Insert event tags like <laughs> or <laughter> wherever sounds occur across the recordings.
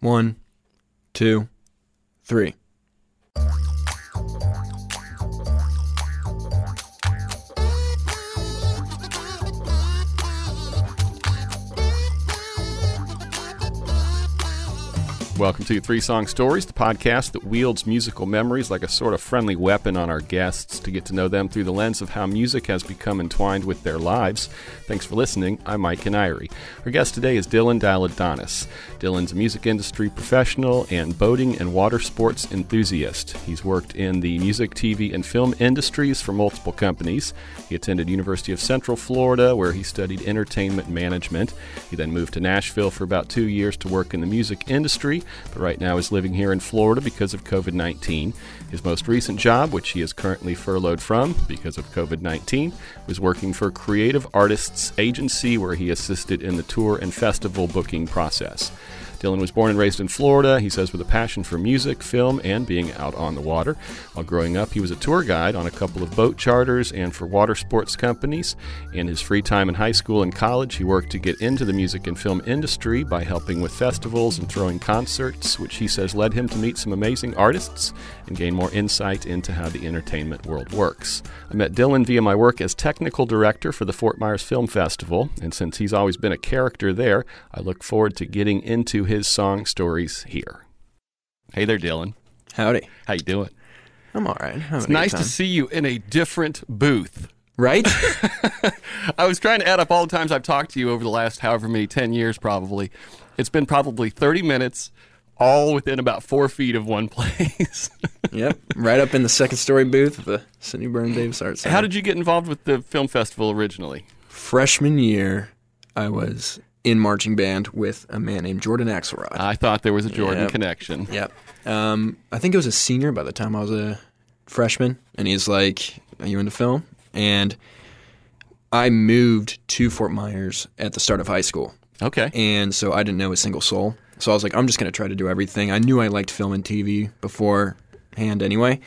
One, two, three. Welcome to Three Song Stories, the podcast that wields musical memories like a sort of friendly weapon on our guests to get to know them through the lens of how music has become entwined with their lives. Thanks for listening. I'm Mike Canary. Our guest today is Dylan Daladonis. Dylan's a music industry professional and boating and water sports enthusiast. He's worked in the music, TV, and film industries for multiple companies. He attended University of Central Florida, where he studied entertainment management. He then moved to Nashville for about two years to work in the music industry but right now is living here in Florida because of COVID 19. His most recent job, which he is currently furloughed from because of COVID 19, was working for Creative Artists Agency, where he assisted in the tour and festival booking process. Dylan was born and raised in Florida. He says with a passion for music, film, and being out on the water. While growing up, he was a tour guide on a couple of boat charters and for water sports companies. In his free time in high school and college, he worked to get into the music and film industry by helping with festivals and throwing concerts, which he says led him to meet some amazing artists and gain more insight into how the entertainment world works. I met Dylan via my work as technical director for the Fort Myers Film Festival, and since he's always been a character there, I look forward to getting into his song stories here. Hey there, Dylan. Howdy. How you doing? I'm all right. It's nice to see you in a different booth. Right? <laughs> <laughs> I was trying to add up all the times I've talked to you over the last however many 10 years, probably. It's been probably 30 minutes, all within about four feet of one <laughs> place. yep. Right up in the second story booth of the Sidney Berne Davis Art Center. How did you get involved with the film festival originally? Freshman year, I was in marching band with a man named Jordan Axelrod. I thought there was a Jordan Yep. connection. Yep. Um, I think it was a senior by the time I was a freshman, and he's like, "Are you into film?" And I moved to Fort Myers at the start of high school, Okay. and so I didn't know a single soul. So I was like, I'm just going to try to do everything. I knew I liked film and TV beforehand anyway,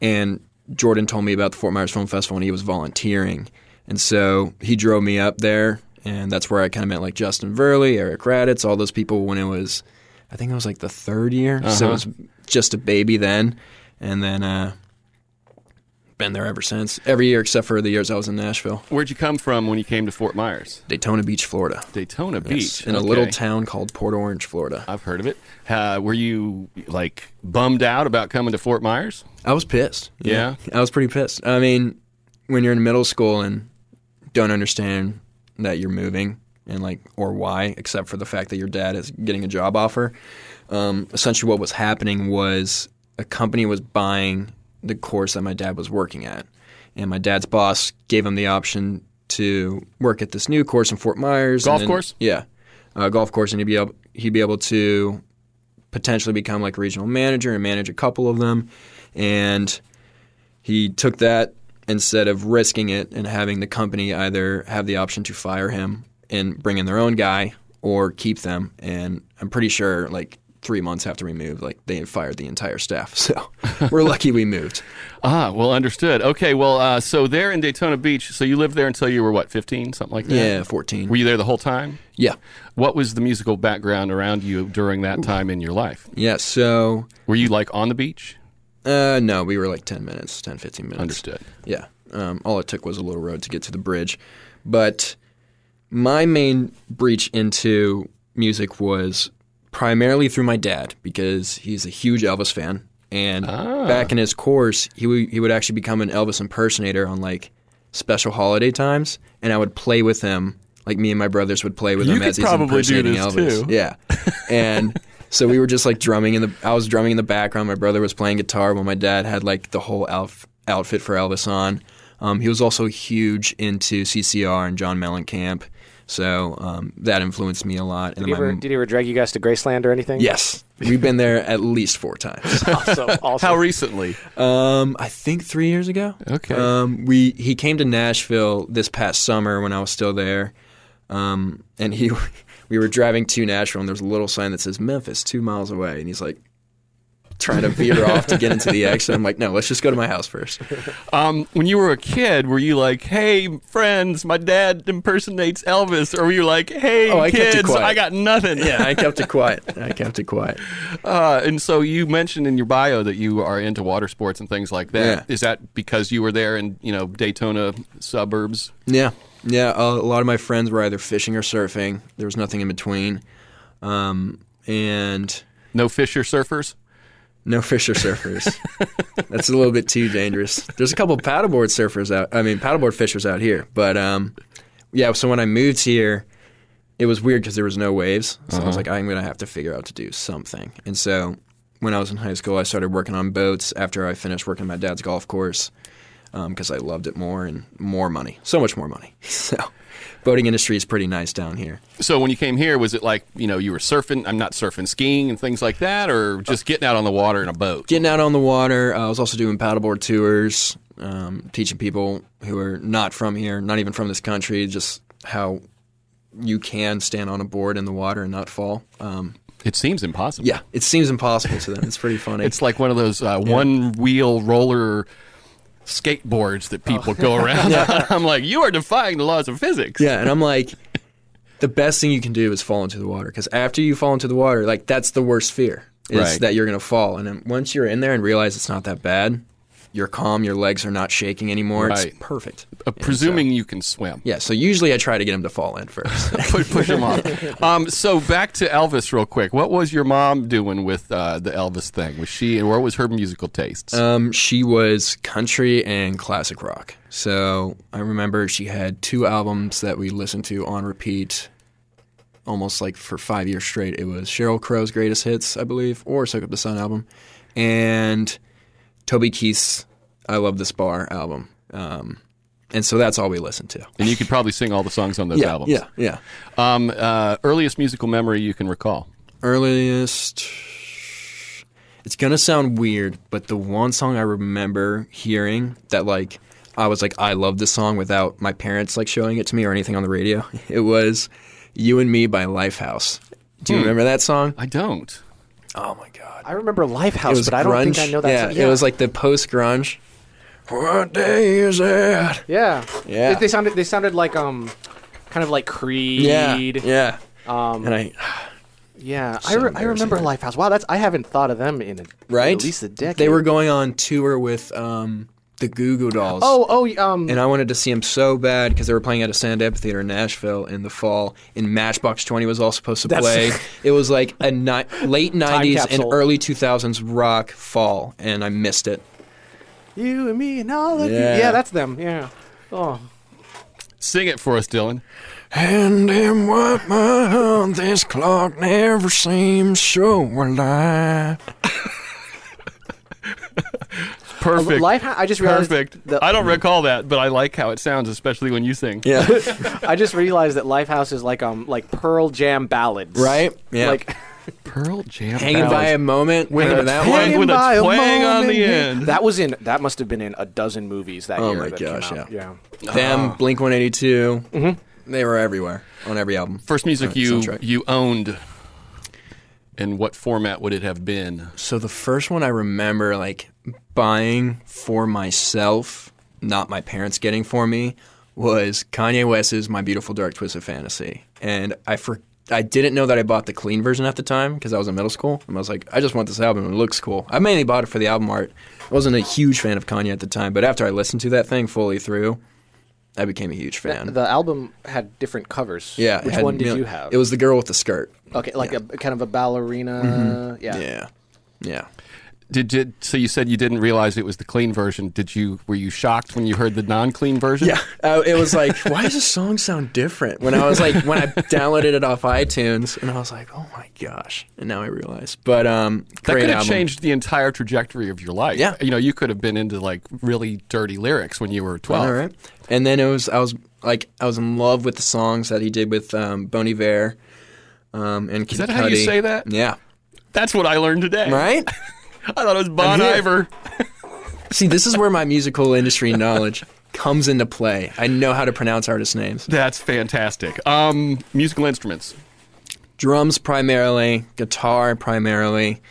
and Jordan told me about the Fort Myers Film Festival, and he was volunteering, and so he drove me up there, and that's where I kind of met like Justin Verley, Eric Raditz, all those people when it was, I think it was like the third year, so it Uh-huh. was just a baby then, and then uh, been there ever since. Every year except for the years I was in Nashville, Where'd you come from when you came to Fort Myers? Daytona Beach, Florida. Daytona Yes, Beach. in a little town called Port Orange, Florida. I've heard of it. Uh, were you like bummed out about coming to Fort Myers? I was pissed. Yeah? I was pretty pissed. I mean, when you're in middle school and don't understand that you're moving and like or why, except for the fact that your dad is getting a job offer. Um, essentially, what was happening was a company was buying the course that my dad was working at, and my dad's boss gave him the option to work at this new course in Fort Myers. Golf then- course? Yeah, uh, golf course, and he'd be able he'd be able to potentially become like a regional manager and manage a couple of them. And he took that instead of risking it and having the company either have the option to fire him and bring in their own guy or keep them. And I'm pretty sure like three months after we moved, like they had fired the entire staff. <laughs> So we're lucky we moved. <laughs> Ah, well, understood. Okay, well, uh, so there in Daytona Beach, so you lived there until you were what, 15, something like that? Yeah, 14. Were you there the whole time? yeah. What was the musical background around you during that time in your life? Yeah. So, Were you like on the beach? uh, no, we were like 10 minutes, 10, 15 minutes. Understood. Yeah. Um, all it took was a little road to get to the bridge. But my main breach into music was primarily through my dad because he's a huge Elvis fan. And Ah. back in his course, he, w- he would actually become an Elvis impersonator on like special holiday times. And I would play with him, like me and my brothers would play with You him as he's impersonating Elvis. too. Yeah. And so we were just like drumming in the I was drumming in the background. My brother was playing guitar while my dad had like the whole outf- outfit for Elvis on. Um, he was also huge into CCR and John Mellencamp. So um, that influenced me a lot. And Did he, then my- ever, did he ever drag you guys to Graceland or anything? yes, we've been there at least four times. <laughs> Also, <laughs> also. How recently? Um, I think three years ago. Okay. Um, we he came to Nashville this past summer when I was still there, um, and he <laughs> we were driving to Nashville and there's a little sign that says Memphis two miles away, and he's like, trying to veer off to get into the <laughs> exit. I'm like, no, let's just go to my house first. Um, when you were a kid, were you like, "Hey, friends, my dad impersonates Elvis," or were you like, "Hey, Oh, I kids. I got nothing"? Yeah, I kept it quiet. <laughs> I kept it quiet. Uh, and so you mentioned in your bio that you are into water sports and things like that. Is Yeah. that because you were there in you know Daytona suburbs? Yeah, yeah. A, a lot of my friends were either fishing or surfing. There was nothing in between, um, and No Fisher surfers. No fish or surfers. <laughs> That's a little bit too dangerous. There's a couple paddleboard surfers out. I mean, paddleboard fishers out here. But um, yeah. So when I moved here, it was weird because there was no waves. So I was like, I'm gonna have to figure out to do something. And so when I was in high school, I started working on boats after I finished working my dad's golf course because I loved it more and more money, so much more money. <laughs> So boating industry is pretty nice down here. So when you came here, was it like you know you were surfing? I'm not surfing, skiing, and things like that, or just getting out on the water in a boat? Getting out on the water. I was also doing paddleboard tours, um, teaching people who are not from here, not even from this country, just how you can stand on a board in the water and not fall. Um, It seems impossible. yeah, it seems impossible to them. It's pretty <laughs> funny. It's like one of those uh, one wheel roller skateboards that people oh. go <laughs> around. <laughs> I'm like, you are defying the laws of physics. Yeah, and I'm like, the best thing you can do is fall into the water because after you fall into the water, like that's the worst fear is Right. that you're gonna fall. And then once you're in there and realize it's not that bad, you're calm, your legs are not shaking anymore. Right. It's perfect. Uh, presuming you can swim. Yeah, so usually I try to get him to fall in first. <laughs> Push, push them off. <laughs> Um, so back to Elvis real quick. What was your mom doing with uh, the Elvis thing? Was she, and what was her musical tastes? Um, she was country and classic rock. So I remember she had two albums that we listened to on repeat almost like for five years straight. It was Sheryl Crow's Greatest Hits, I believe, or Soak Up the Sun album, and Toby Keith's I Love This Bar album. Um, and so that's all we listen to. and you could probably sing all the songs on those Yeah, albums. yeah, yeah. Um, uh, earliest musical memory you can recall? Earliest. It's gonna sound weird, but the one song I remember hearing that like I was like I love this song without my parents like showing it to me or anything on the radio. <laughs> It was "You and Me" by Lifehouse. Do you remember that song? I don't. Oh my god! I remember Lifehouse, but I don't grunge. think I know that. Yeah, song. it was like the post grunge. What day is it? yeah, Yeah. They, they sounded they sounded like um, kind of like Creed. Yeah, yeah. Um, And I yeah. I, re- I remember. Lifehouse. Wow, that's I haven't thought of them in a, right. at least a decade. They were going on tour with um, the Goo Goo Dolls. Oh, oh, um, and I wanted to see them so bad because they were playing at Ascend Amphitheater in Nashville in the fall. And Matchbox Twenty was all supposed to That's- play. <laughs> it was like a ni- late '90s and capsule. early 2000s rock fall, and I missed it. you and me and all of you. Yeah. Yeah, that's them. Yeah. Oh, Sing it for us, Dylan. And in what month this clock never seems so alive. <laughs> Perfect. Lifehouse. I just realized. Perfect. that- I don't recall that, but I like how it sounds, especially when you sing. Yeah, <laughs> <laughs> I just realized that Lifehouse is like um like Pearl Jam ballads. right. Yeah, Like <laughs> Pearl Jam. hanging by a moment. With Remember a that twang- one? With a by a on the end. That was in. That must have been in a dozen movies that Oh year. Oh my that gosh, Came out. Yeah. Them, Blink 182. They were everywhere on every album. First music Uh, you soundtrack. you owned. And what format would it have been? So the first one I remember like buying for myself, not my parents getting for me, was Kanye West's "My Beautiful Dark Twisted Fantasy," and I for I didn't know that I bought the clean version at the time because I was in middle school, and I was like, I just want this album. It looks cool. I mainly bought it for the album art. I wasn't a huge fan of Kanye at the time, but after I listened to that thing fully through, I became a huge fan. The album had different covers. yeah, Which had one did mil- you have? It was the girl with the skirt. okay, like a kind of a ballerina. Mm-hmm. Yeah. Yeah, yeah. Did did so? You said you didn't realize it was the clean version. Did you? Were you shocked when you heard the non-clean version? Yeah, uh, it was like, why does this song sound different? When I was like, when I downloaded it off iTunes, and I was like, oh my gosh! And now I realize. But um, That could have changed the entire trajectory of your life. Yeah. You know, you could have been into like really dirty lyrics when you were 12. All right. And then it was, I was like, I was in love with the songs that he did with um, Bon Iver. Um, and Is that how you say that? Yeah. That's what I learned today. Right. <laughs> I thought it was Bon. Iver. <laughs> See, this is where my musical industry knowledge comes into play. I know how to pronounce artist names. That's fantastic. Um, musical instruments. Drums primarily, guitar primarily.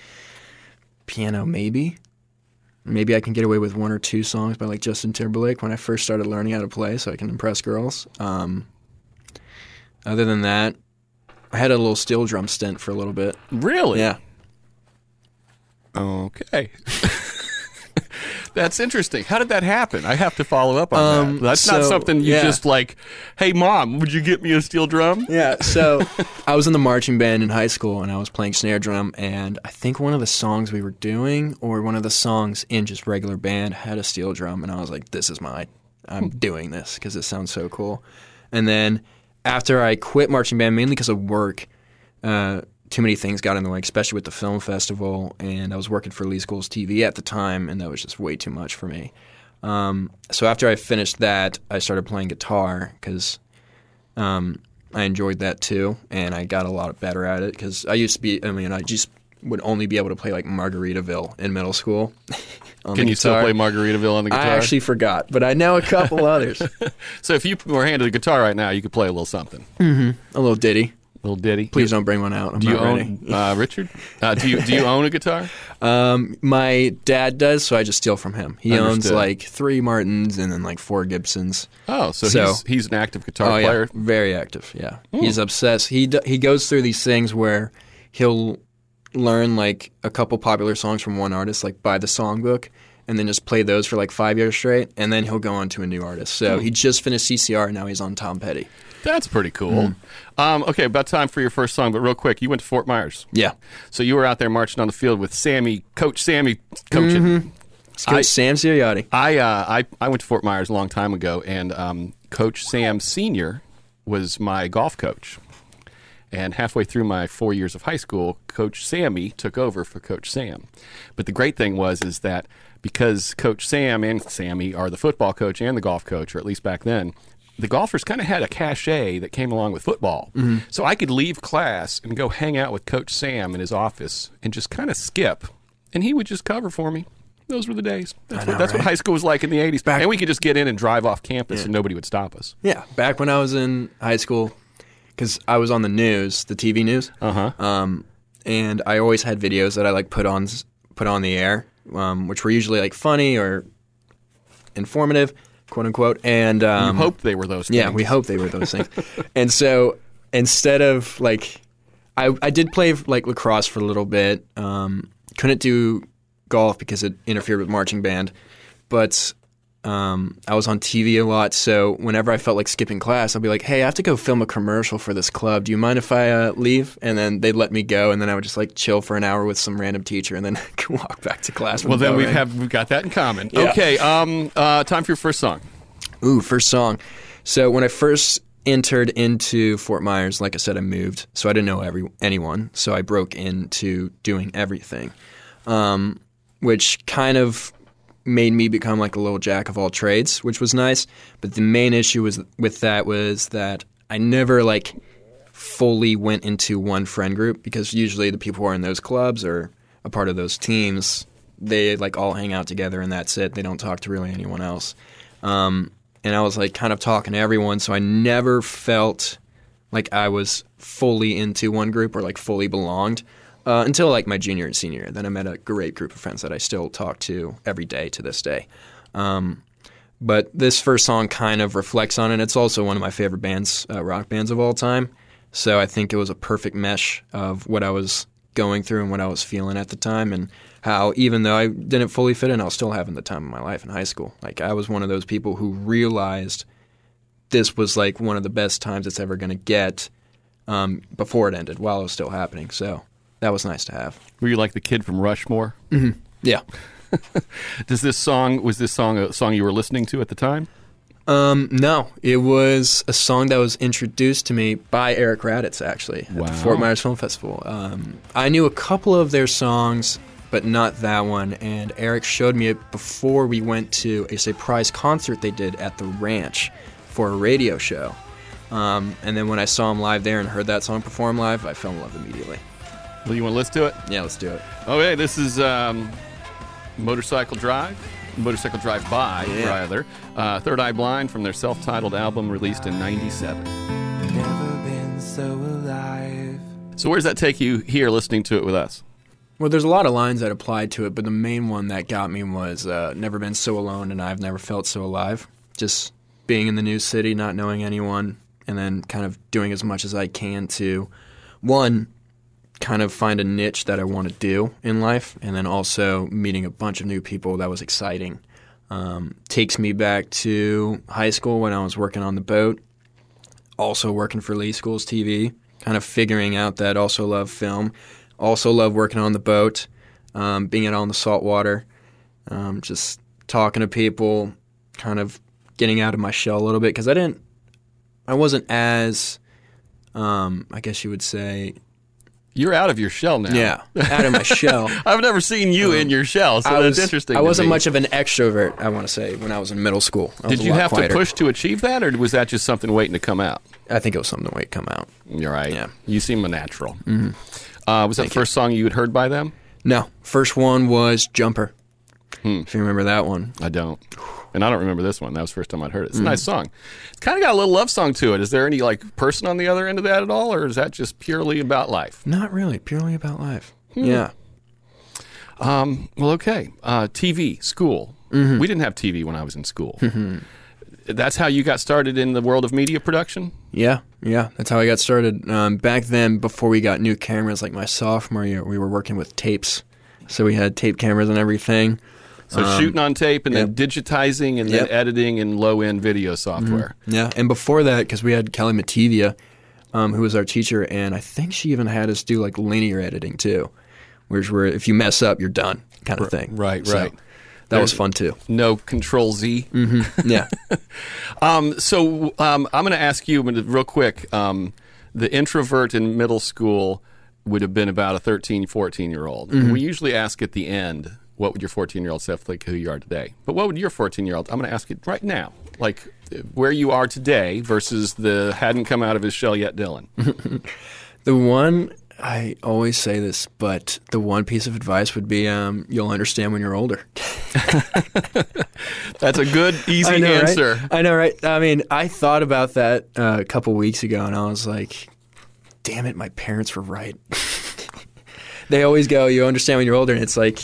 piano, maybe. Maybe I can get away with one or two songs by like Justin Timberlake when I first started learning how to play, so I can impress girls. Um, other than that, I had a little steel drum stint for a little bit. Really? Yeah. Okay. <laughs> That's interesting. How did that happen? I have to follow up on Um, that. That's not something you yeah. just like, hey, mom, would you get me a steel drum? Yeah, so <laughs> I was in the marching band in high school and I was playing snare drum and I think one of the songs we were doing or one of the songs in just regular band had a steel drum and I was like this is mine. I'm doing this cuz it sounds so cool. And then after I quit marching band mainly because of work, uh, too many things got in the way, especially with the film festival and I was working for Lee Schools TV at the time and that was just way too much for me. Um, so after I finished that, I started playing guitar because um, I enjoyed that too, and I got a lot better at it because I used to be. I mean, I just would only be able to play like Margaritaville in middle school. <laughs> Can you still play Margaritaville on the guitar? I actually forgot, but I know a couple <laughs> others. so if you were handed a guitar right now, you could play a little something, A little ditty. Little ditty. Please don't bring one out. I'm Do you own uh, Richard? Uh, do you do you own a guitar? <laughs> Um, my dad does, so I just steal from him. He owns like three Martins and then like four Gibsons. Oh, so, So- he's he's an active guitar oh player. yeah, very active. Yeah, he's obsessed. He d- he goes through these things where he'll learn like a couple popular songs from one artist, like buy the songbook, and then just play those for like five years straight, and then he'll go on to a new artist. So he just finished CCR, and now he's on Tom Petty. That's pretty cool. Um, okay, about time for your first song, but real quick, you went to Fort Myers. Yeah, So you were out there marching on the field with Sammy, Coach Sammy, coaching. it's Coach I- Sam Siriati. I, uh, I I went to Fort Myers a long time ago, and um, Coach Sam Senior was my golf coach. And halfway through my four years of high school, Coach Sammy took over for Coach Sam. But the great thing was is that because Coach Sam and Sammy are the football coach and the golf coach, or at least back then, the golfers kind of had a cachet that came along with football. So I could leave class and go hang out with Coach Sam in his office and just kind of skip, and he would just cover for me. Those were the days. That's, know, what, that's what high school was like in the 80s. Back- and we could just get in and drive off campus and nobody would stop us. Yeah, back when I was in high school, because I was on the news, the TV news. Uh huh. um, and I always had videos that I like put on put on the air, um, which were usually like funny or informative, quote unquote. And um, you hoped they were those things. yeah, we hope they were those things. <laughs> and so instead of like, I I did play like lacrosse for a little bit. Um, couldn't do golf because it interfered with marching band, but um, I was on TV a lot, so whenever I felt like skipping class, I'd be like, "Hey, I have to go film a commercial for this club. Do you mind if I uh, leave?" And then they'd let me go, and then I would just like chill for an hour with some random teacher, and then <laughs> walk back to class. Well, the then we have we've got that in common. Yeah. Okay. Um. Uh. Time for your first song. Ooh, first song. So when I first entered into Fort Myers, like I said, I moved, so I didn't know every anyone. So I broke into doing everything, um, which kind of made me become like a little jack of all trades, which was nice. But the main issue was with that was that I never like fully went into one friend group because usually the people who are in those clubs or a part of those teams, they like all hang out together and that's it. They don't talk to really anyone else. Um, and I was like kind of talking to everyone, so I never felt like I was fully into one group or like fully belonged uh, until like my junior and senior. Then I met a great group of friends that I still talk to every day to this day. Um, but this first song kind of reflects on it. It's also one of my favorite bands, uh, rock bands of all time. So I think it was a perfect mesh of what I was going through and what I was feeling at the time, and how even though I didn't fully fit in, I was still having the time of my life in high school. Like I was one of those people who realized this was like one of the best times it's ever going to get um, before it ended, while it was still happening. So that was nice to have. Were you like the kid from Rushmore? Yeah. <laughs> Does this song was this song a song you were listening to at the time? Um, no, it was a song that was introduced to me by Eric Raditz actually Wow. at the Fort Myers Film Festival. Um, I knew a couple of their songs, but not that one. And Eric showed me it before we went to a surprise concert they did at the ranch for a radio show. Um, and then when I saw him live there and heard that song perform live, I fell in love immediately. Well, you want to listen to it? Yeah, let's do it. Okay, this is um, Motorcycle Drive. Motorcycle Drive by, Yeah. rather. Uh, Third Eye Blind from their self titled album released in 97. Never been so alive. So, where does that take you here listening to it with us? Well, there's a lot of lines that apply to it, but the main one that got me was uh, "Never been so alone, and I've never felt so alive." Just being in the new city, not knowing anyone, and then kind of doing as much as I can to, one, kind of find a niche that I want to do in life, and then also meeting a bunch of new people that was exciting. Um, takes me back to high school when I was working on the boat, also working for Lee Schools TV, kind of figuring out that also love film, also love working on the boat, um, being out on the salt water, um, just talking to people, kind of getting out of my shell a little bit because I didn't, I wasn't as, um, I guess you would say, You're out of your shell now. yeah, out of my shell. <laughs> I've never seen you in your shell, so I that's was, interesting. I wasn't me. much of an extrovert. I want to say when I was in middle school. I Did you have quieter. to push to achieve that, or was that just something waiting to come out? I think it was something to wait to come out. You're right. Yeah. You seem a natural. Mm-hmm. Uh, was that Thank the first song you had heard by them? No, first one was Jumper. Hmm. If you remember that one. I don't. And I don't remember this one. That was the first time I'd heard it. It's a Mm. nice song. It's kind of got a little love song to it. Is there any like person on the other end of that at all, or is that just purely about life? Not really, purely about life. Hmm. Yeah. Um, well, okay. Uh, TV, school. Mm-hmm. We didn't have TV when I was in school. That's how you got started in the world of media production. Yeah, yeah, that's how I got started. Um, back then, before we got new cameras, like my sophomore year, we were working with tapes. So we had tape cameras and everything. So shooting on tape and then digitizing and then editing in low end video software. Yeah, and before that, because we had Kelly Mativia, um, who was our teacher, and I think she even had us do like linear editing too, whereas where if you mess up, you're done, kind of thing. right, So right. that was fun too. No Control Z. Yeah. <laughs> Um, so um, I'm going to ask you real quick. Um, the introvert in middle school would have been about a 13, 14 year old. We usually ask at the end, what would your 14 year old self think who you are today? But what would your 14 year old? I'm going to ask it right now. Like where you are today versus the hadn't come out of his shell yet, Dylan. <laughs> The one I always say this, but the one piece of advice would be um, you'll understand when you're older. <laughs> That's a good, <laughs> easy I know, answer. Right? I know, right? I mean, I thought about that uh, a couple weeks ago, and I was like, "Damn it, my parents were right." they always go, "You understand when you're older," and it's like,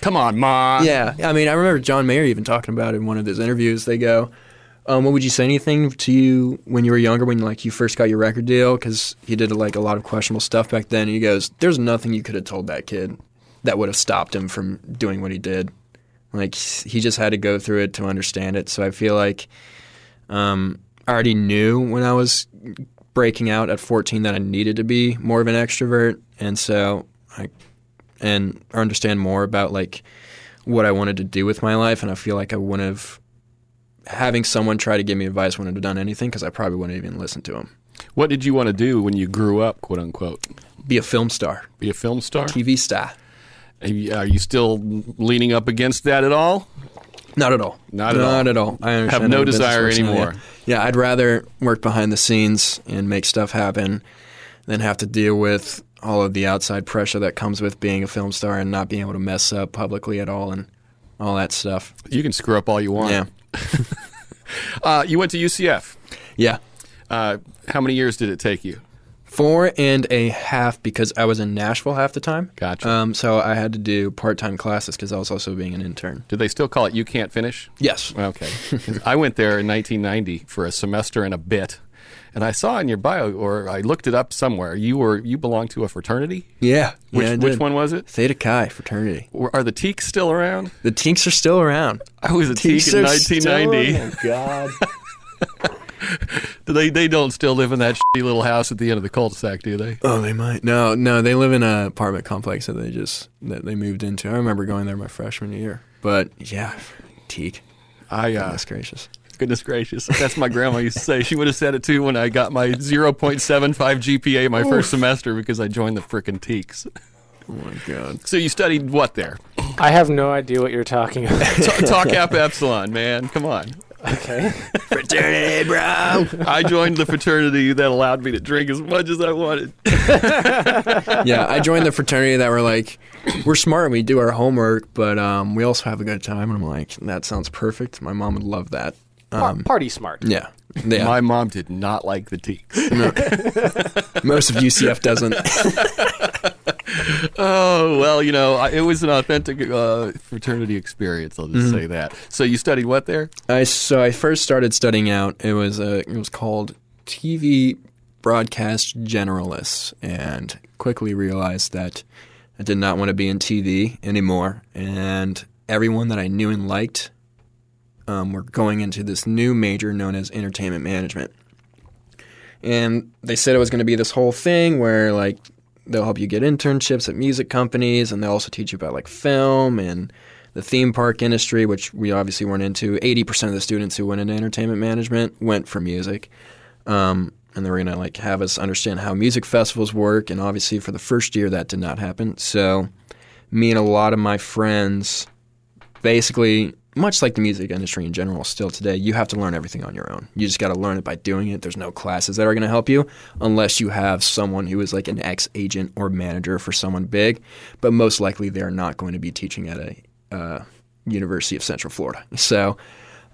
Come on, Ma. yeah. I mean, I remember John Mayer even talking about it in one of his interviews. They go, um, "What would you say anything to you when you were younger, when like you first got your record deal?" Because he did like a lot of questionable stuff back then. And he goes, "There's nothing you could have told that kid that would have stopped him from doing what he did. Like he just had to go through it to understand it." So I feel like um, I already knew when I was breaking out at 14 that I needed to be more of an extrovert, and so I and understand more about like what I wanted to do with my life, and I feel like I wouldn't have having someone try to give me advice wouldn't have done anything because I probably wouldn't even listen to him. What did you want to do when you grew up, quote unquote? Be a film star, Be a film star? TV star. Are you, are you still leaning up against that at all? Not at all. Not at Not all. Not at all. I understand Have no desire anymore. Yeah, I'd rather work behind the scenes and make stuff happen than have to deal with all of the outside pressure that comes with being a film star and not being able to mess up publicly at all and all that stuff. You can screw up all you want. Yeah. <laughs> Uh, you went to UCF. Yeah. Uh, how many years did it take you? Four and a half because I was in Nashville half the time. Gotcha. Um, so I had to do part time classes because I was also being an intern. Did they still call it You Can't Finish? Yes. Okay. <laughs> I went there in 1990 for a semester and a bit. And I saw in your bio, or I looked it up somewhere. You were you belong to a fraternity. Yeah. Which yeah, which one was it? Theta Chi fraternity. Were- Are the Tekes still around? The Tinks are still around. I was a Teke in are still 1990. around. Oh, God. <laughs> <laughs> They they don't still live in that shitty little house at the end of the cul-de-sac, do they? Oh, they might. No, no, they live in an apartment complex that they just that they moved into. I remember going there my freshman year. But yeah, Teke. I uh, Goodness gracious. Goodness gracious. That's my grandma used to say. She would have said it too when I got my 0.75 GPA my first semester because I joined the frickin' Tekes. Oh my god. So you studied what there? I have no idea what you're talking about. <laughs> Ta- Tau Kappa Epsilon, man. Come on. okay. <laughs> Fraternity, bro. I joined the fraternity that allowed me to drink as much as I wanted. <laughs> yeah, I joined the fraternity that were like, we're smart and we do our homework, but um, we also have a good time. And I'm like, that sounds perfect. My mom would love that. Par- Um, party smart. yeah. Yeah. My mom did not like the Tekes. <laughs> Most of UCF doesn't. <laughs> oh well, you know, it was an authentic uh, fraternity experience. I'll just say that. So you studied what there? I so I first started studying out. It was a it was called TV broadcast generalists, and quickly realized that I did not want to be in TV anymore. And everyone that I knew and liked um, were going into this new major known as entertainment management. And they said it was going to be this whole thing where like they'll help you get internships at music companies, and they'll also teach you about like film and the theme park industry, which we obviously weren't into. Eighty percent of the students who went into entertainment management went for music, um, and they were going to like have us understand how music festivals work. And obviously, for the first year, that did not happen. So, me and a lot of my friends, basically, much like the music industry in general, still today, you have to learn everything on your own. You just got to learn it by doing it. There's no classes that are going to help you unless you have someone who is like an ex agent or manager for someone big. But most likely, they're not going to be teaching at a uh, University of Central Florida. So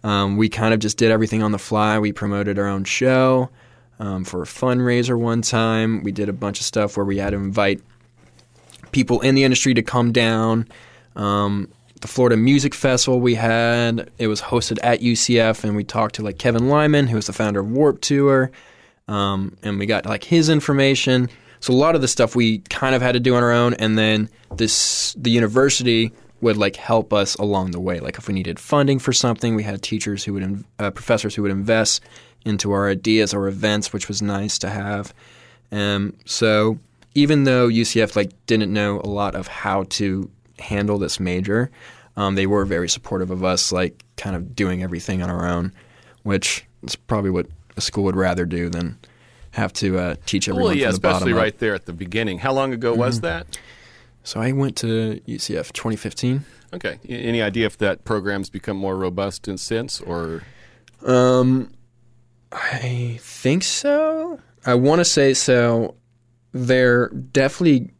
um, we kind of just did everything on the fly. We promoted our own show um, for a fundraiser one time. We did a bunch of stuff where we had to invite people in the industry to come down. Um, the Florida Music Festival we had, it was hosted at UCF, and we talked to like Kevin Lyman, who was the founder of Warped Tour, um, and we got like his information. So a lot of the stuff we kind of had to do on our own, and then this the university would like help us along the way. Like if we needed funding for something, we had teachers who would, uh, professors who would invest into our ideas or events, which was nice to have. Um, so even though UCF like didn't know a lot of how to handle this major, um, they were very supportive of us, like kind of doing everything on our own, which is probably what a school would rather do than have to uh, teach everyone Well, yeah, from the especially up. right there at the beginning. How long ago was that? So I went to UCF 2015. Okay. Any idea if that program's become more robust in since, or Um, I think so. I want to say so. They're definitely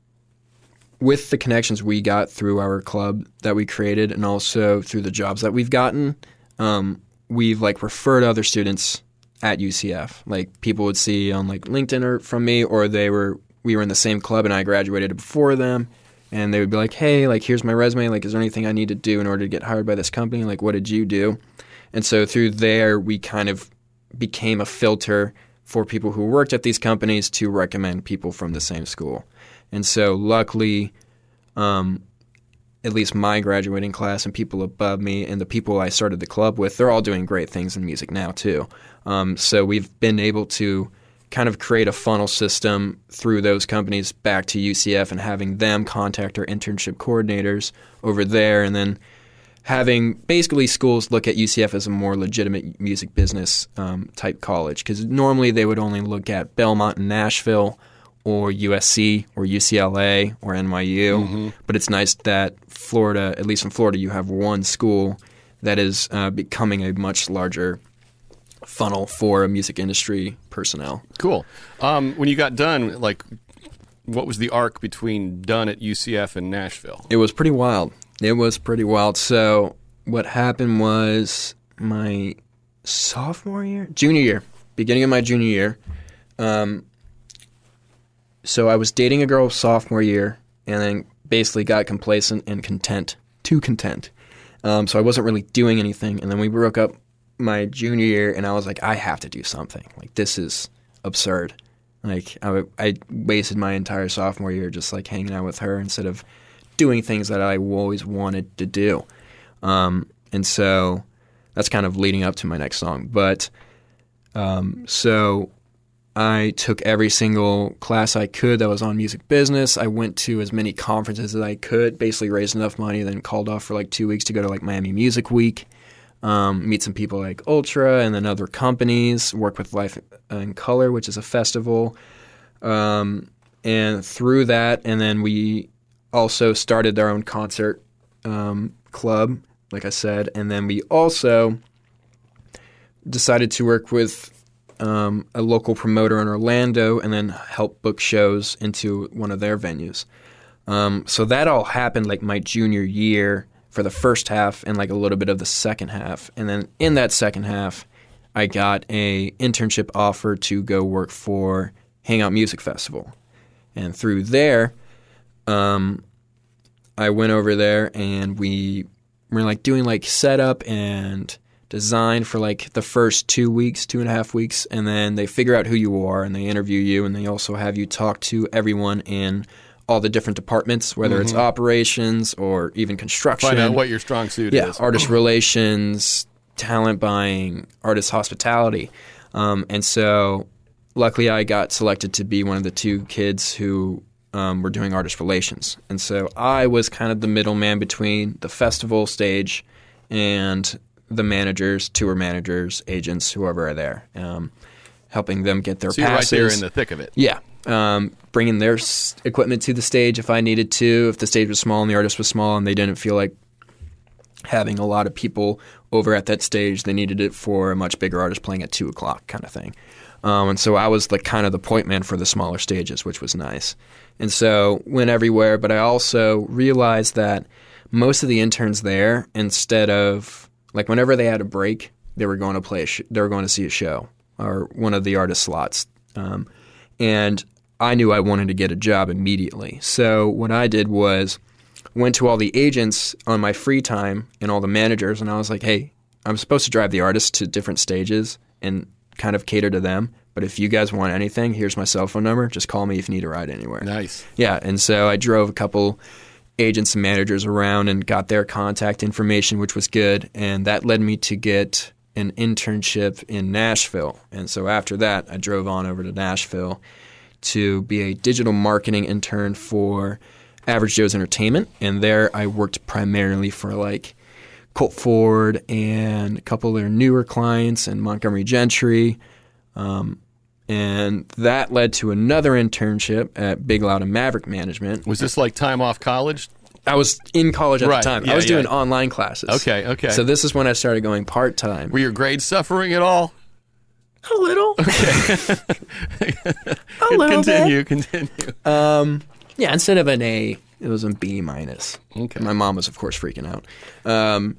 with the connections we got through our club that we created, and also through the jobs that we've gotten. Um, we've like referred other students at UCF. Like people would see on like LinkedIn or from me, or they were we were in the same club and I graduated before them, and they would be like, "Hey, like here's my resume. Like, is there anything I need to do in order to get hired by this company? Like, what did you do?" And so through there, we kind of became a filter for people who worked at these companies to recommend people from the same school. And so luckily, um, at least my graduating class and people above me and the people I started the club with, they're all doing great things in music now too. Um, so we've been able to kind of create a funnel system through those companies back to UCF and having them contact our internship coordinators over there and then having basically schools look at UCF as a more legitimate music business um, type college because normally they would only look at Belmont and Nashville or USC or UCLA or NYU. But it's nice that Florida, at least in Florida, you have one school that is uh, becoming a much larger funnel for music industry personnel. cool? Um, when you got done, like, what was the arc between done at UCF and Nashville? It was pretty wild. It was pretty wild. So what happened was my sophomore year, junior year, beginning of my junior year. Um, so I was dating a girl sophomore year, and then basically got complacent and content, too content. Um, so I wasn't really doing anything, and then we broke up my junior year, and I was like, I have to do something. Like this is absurd. Like I, I wasted my entire sophomore year just like hanging out with her instead of doing things that I always wanted to do. Um, and so that's kind of leading up to my next song. But um, so I took every single class I could that was on music business. I went to as many conferences as I could, basically raised enough money, then called off for like two weeks to go to like Miami Music Week, um, meet some people like Ultra and then other companies, work with Life in Color, which is a festival. Um, and through that, and then we also started our own concert um, club, like I said, and then we also decided to work with um, a local promoter in Orlando and then help book shows into one of their venues. Um, so that all happened like my junior year for the first half and like a little bit of the second half. And then in that second half, I got a internship offer to go work for Hangout Music Festival. And through there, um, I went over there and we were like doing like setup and design for like the first two weeks, two and a half weeks, and then they figure out who you are and they interview you and they also have you talk to everyone in all the different departments, whether it's operations or even construction. Find out what your strong suit yeah, is. artist relations, talent buying, artist hospitality, um, and so luckily I got selected to be one of the two kids who um, were doing artist relations, and so I was kind of the middleman between the festival stage and the managers, tour managers, agents, whoever are there, um, helping them get their so you're right there in the thick of it. Yeah. Um, bringing their s- equipment to the stage if I needed to, if the stage was small and the artist was small and they didn't feel like having a lot of people over at that stage, they needed it for a much bigger artist playing at two o'clock kind of thing. Um, and so I was the kind of the point man for the smaller stages, which was nice. And so went everywhere, but I also realized that most of the interns there, instead of like whenever they had a break, they were going to play. A sh- they were going to see a show or one of the artist slots. Um, and I knew I wanted to get a job immediately. So what I did was went to all the agents on my free time and all the managers, and I was like, "Hey, I'm supposed to drive the artists to different stages and kind of cater to them. But if you guys want anything, here's my cell phone number. Just call me if you need a ride anywhere." Nice. Yeah, and so I drove a couple agents and managers around and got their contact information, which was good, and that led me to get an internship in Nashville. And so after that, I drove on over to Nashville to be a digital marketing intern for Average Joe's Entertainment, and there I worked primarily for like Colt Ford and a couple of their newer clients and Montgomery Gentry. Um, and that led to another internship at Big Loud and Maverick Management. Was this like time off college? I was in college at Right, the time. yeah, I was yeah. doing online classes. Okay, okay. So this is when I started going part time. Were your grades suffering at all? A little. Okay. <laughs> a little continue, continue. Um, yeah, instead of an A, it was a B minus. Okay. My mom was, of course, freaking out. Um,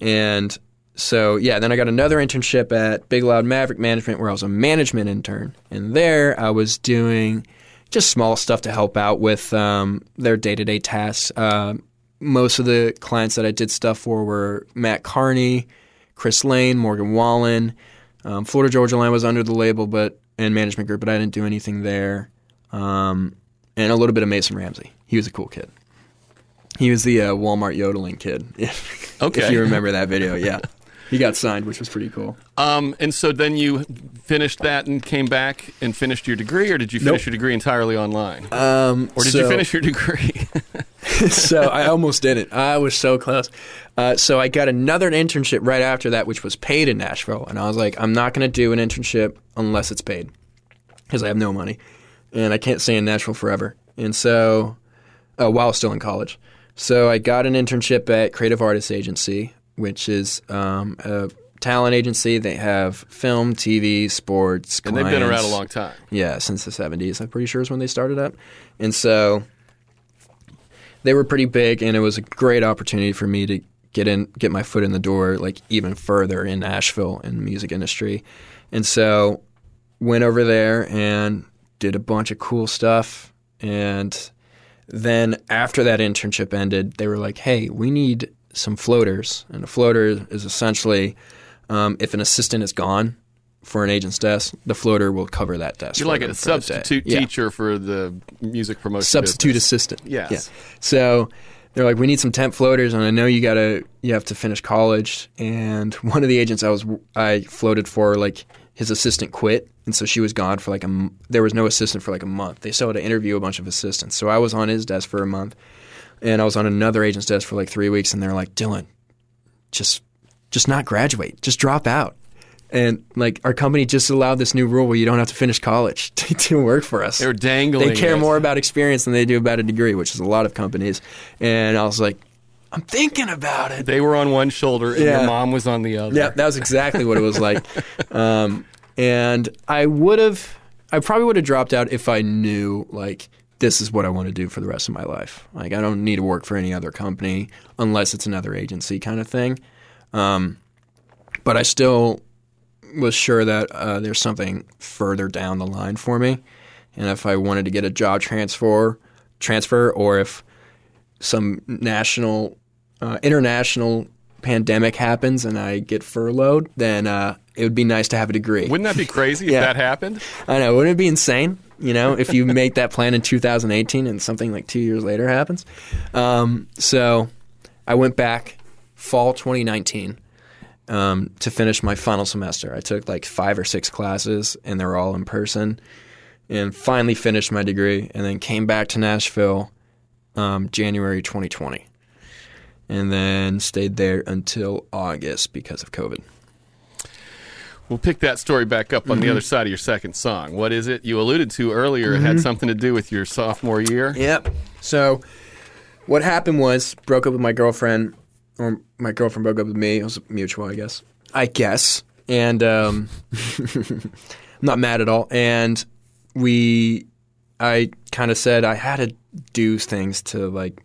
and so, yeah, then I got another internship at Big Loud Maverick Management where I was a management intern. And there I was doing just small stuff to help out with um, their day to day tasks. Uh, most of the clients that I did stuff for were Matt Carney, Chris Lane, Morgan Wallen. Um, Florida Georgia Line was under the label, but and management group, but I didn't do anything there. Um, and a little bit of Mason Ramsey. He was a cool kid. He was the uh, Walmart yodeling kid. <laughs> Okay. if you remember that video, yeah. <laughs> He got signed, which was pretty cool. Um, and so then you finished that and came back and finished your degree, or did you finish Nope. your degree entirely online? Um, or did you finish your degree? <laughs> so I <laughs> almost did it. I was so close. Uh, so I got another internship right after that, which was paid in Nashville, and I was like, I'm not going to do an internship unless it's paid because I have no money, and I can't stay in Nashville forever. And so, uh, while still in college, so I got an internship at Creative Artists Agency, which is um, a talent agency. They have film, TV, sports, and they've been around a long time. Yeah, since the 70s, I'm pretty sure is when they started up. And so they were pretty big, and it was a great opportunity for me to get in, get my foot in the door, like even further in Nashville in the music industry. And so went over there and did a bunch of cool stuff. And then after that internship ended, they were like, "Hey, we need some floaters." And a floater is essentially um, if an assistant is gone for an agent's desk, the floater will cover that desk. You're like a for the day. substitute Yeah. teacher for the music promotion. substitute business. assistant. Yes. Yeah. So they're like, we need some temp floaters, and I know you gotta you have to finish college. And one of the agents I was I floated for, like his assistant quit, and so she was gone for like a There was no assistant for like a month. They still had to interview a bunch of assistants. So I was on his desk for a month, and I was on another agent's desk for like three weeks, and they're like, Dylan, just just not graduate, just drop out. And like our company just allowed this new rule where you don't have to finish college <laughs> to, to work for us They were dangling. they care it. more about experience than they do about a degree, which is a lot of companies. And I was like, I'm thinking about it. They were on one shoulder, and Yeah. your mom was on the other. Yeah, that was exactly what it was like. <laughs> Um, and I would have, I probably would have dropped out if I knew like this is what I want to do for the rest of my life. Like I don't need to work for any other company unless it's another agency kind of thing. Um, but I still was sure that uh, there's something further down the line for me, and if I wanted to get a job transfer transfer or if some national, uh, international pandemic happens and I get furloughed, then uh, it would be nice to have a degree. Wouldn't that be crazy <laughs> Yeah. if that happened? I know, wouldn't it be insane? You know, if you make that plan in 2018 and something like two years later happens. Um, so I went back fall 2019 um, to finish my final semester. I took like five or six classes, and they were all in person, and finally finished my degree, and then came back to Nashville um, January 2020, and then stayed there until August because of COVID. We'll pick that story back up on Mm-hmm. the other side of your second song. What is it? You alluded to earlier. It had something to do with your sophomore year. Yep. So what happened was broke up with my girlfriend, or my girlfriend broke up with me. It was mutual, I guess. I guess. And um, I'm <laughs> not mad at all. And we, I kind of said I had to do things to like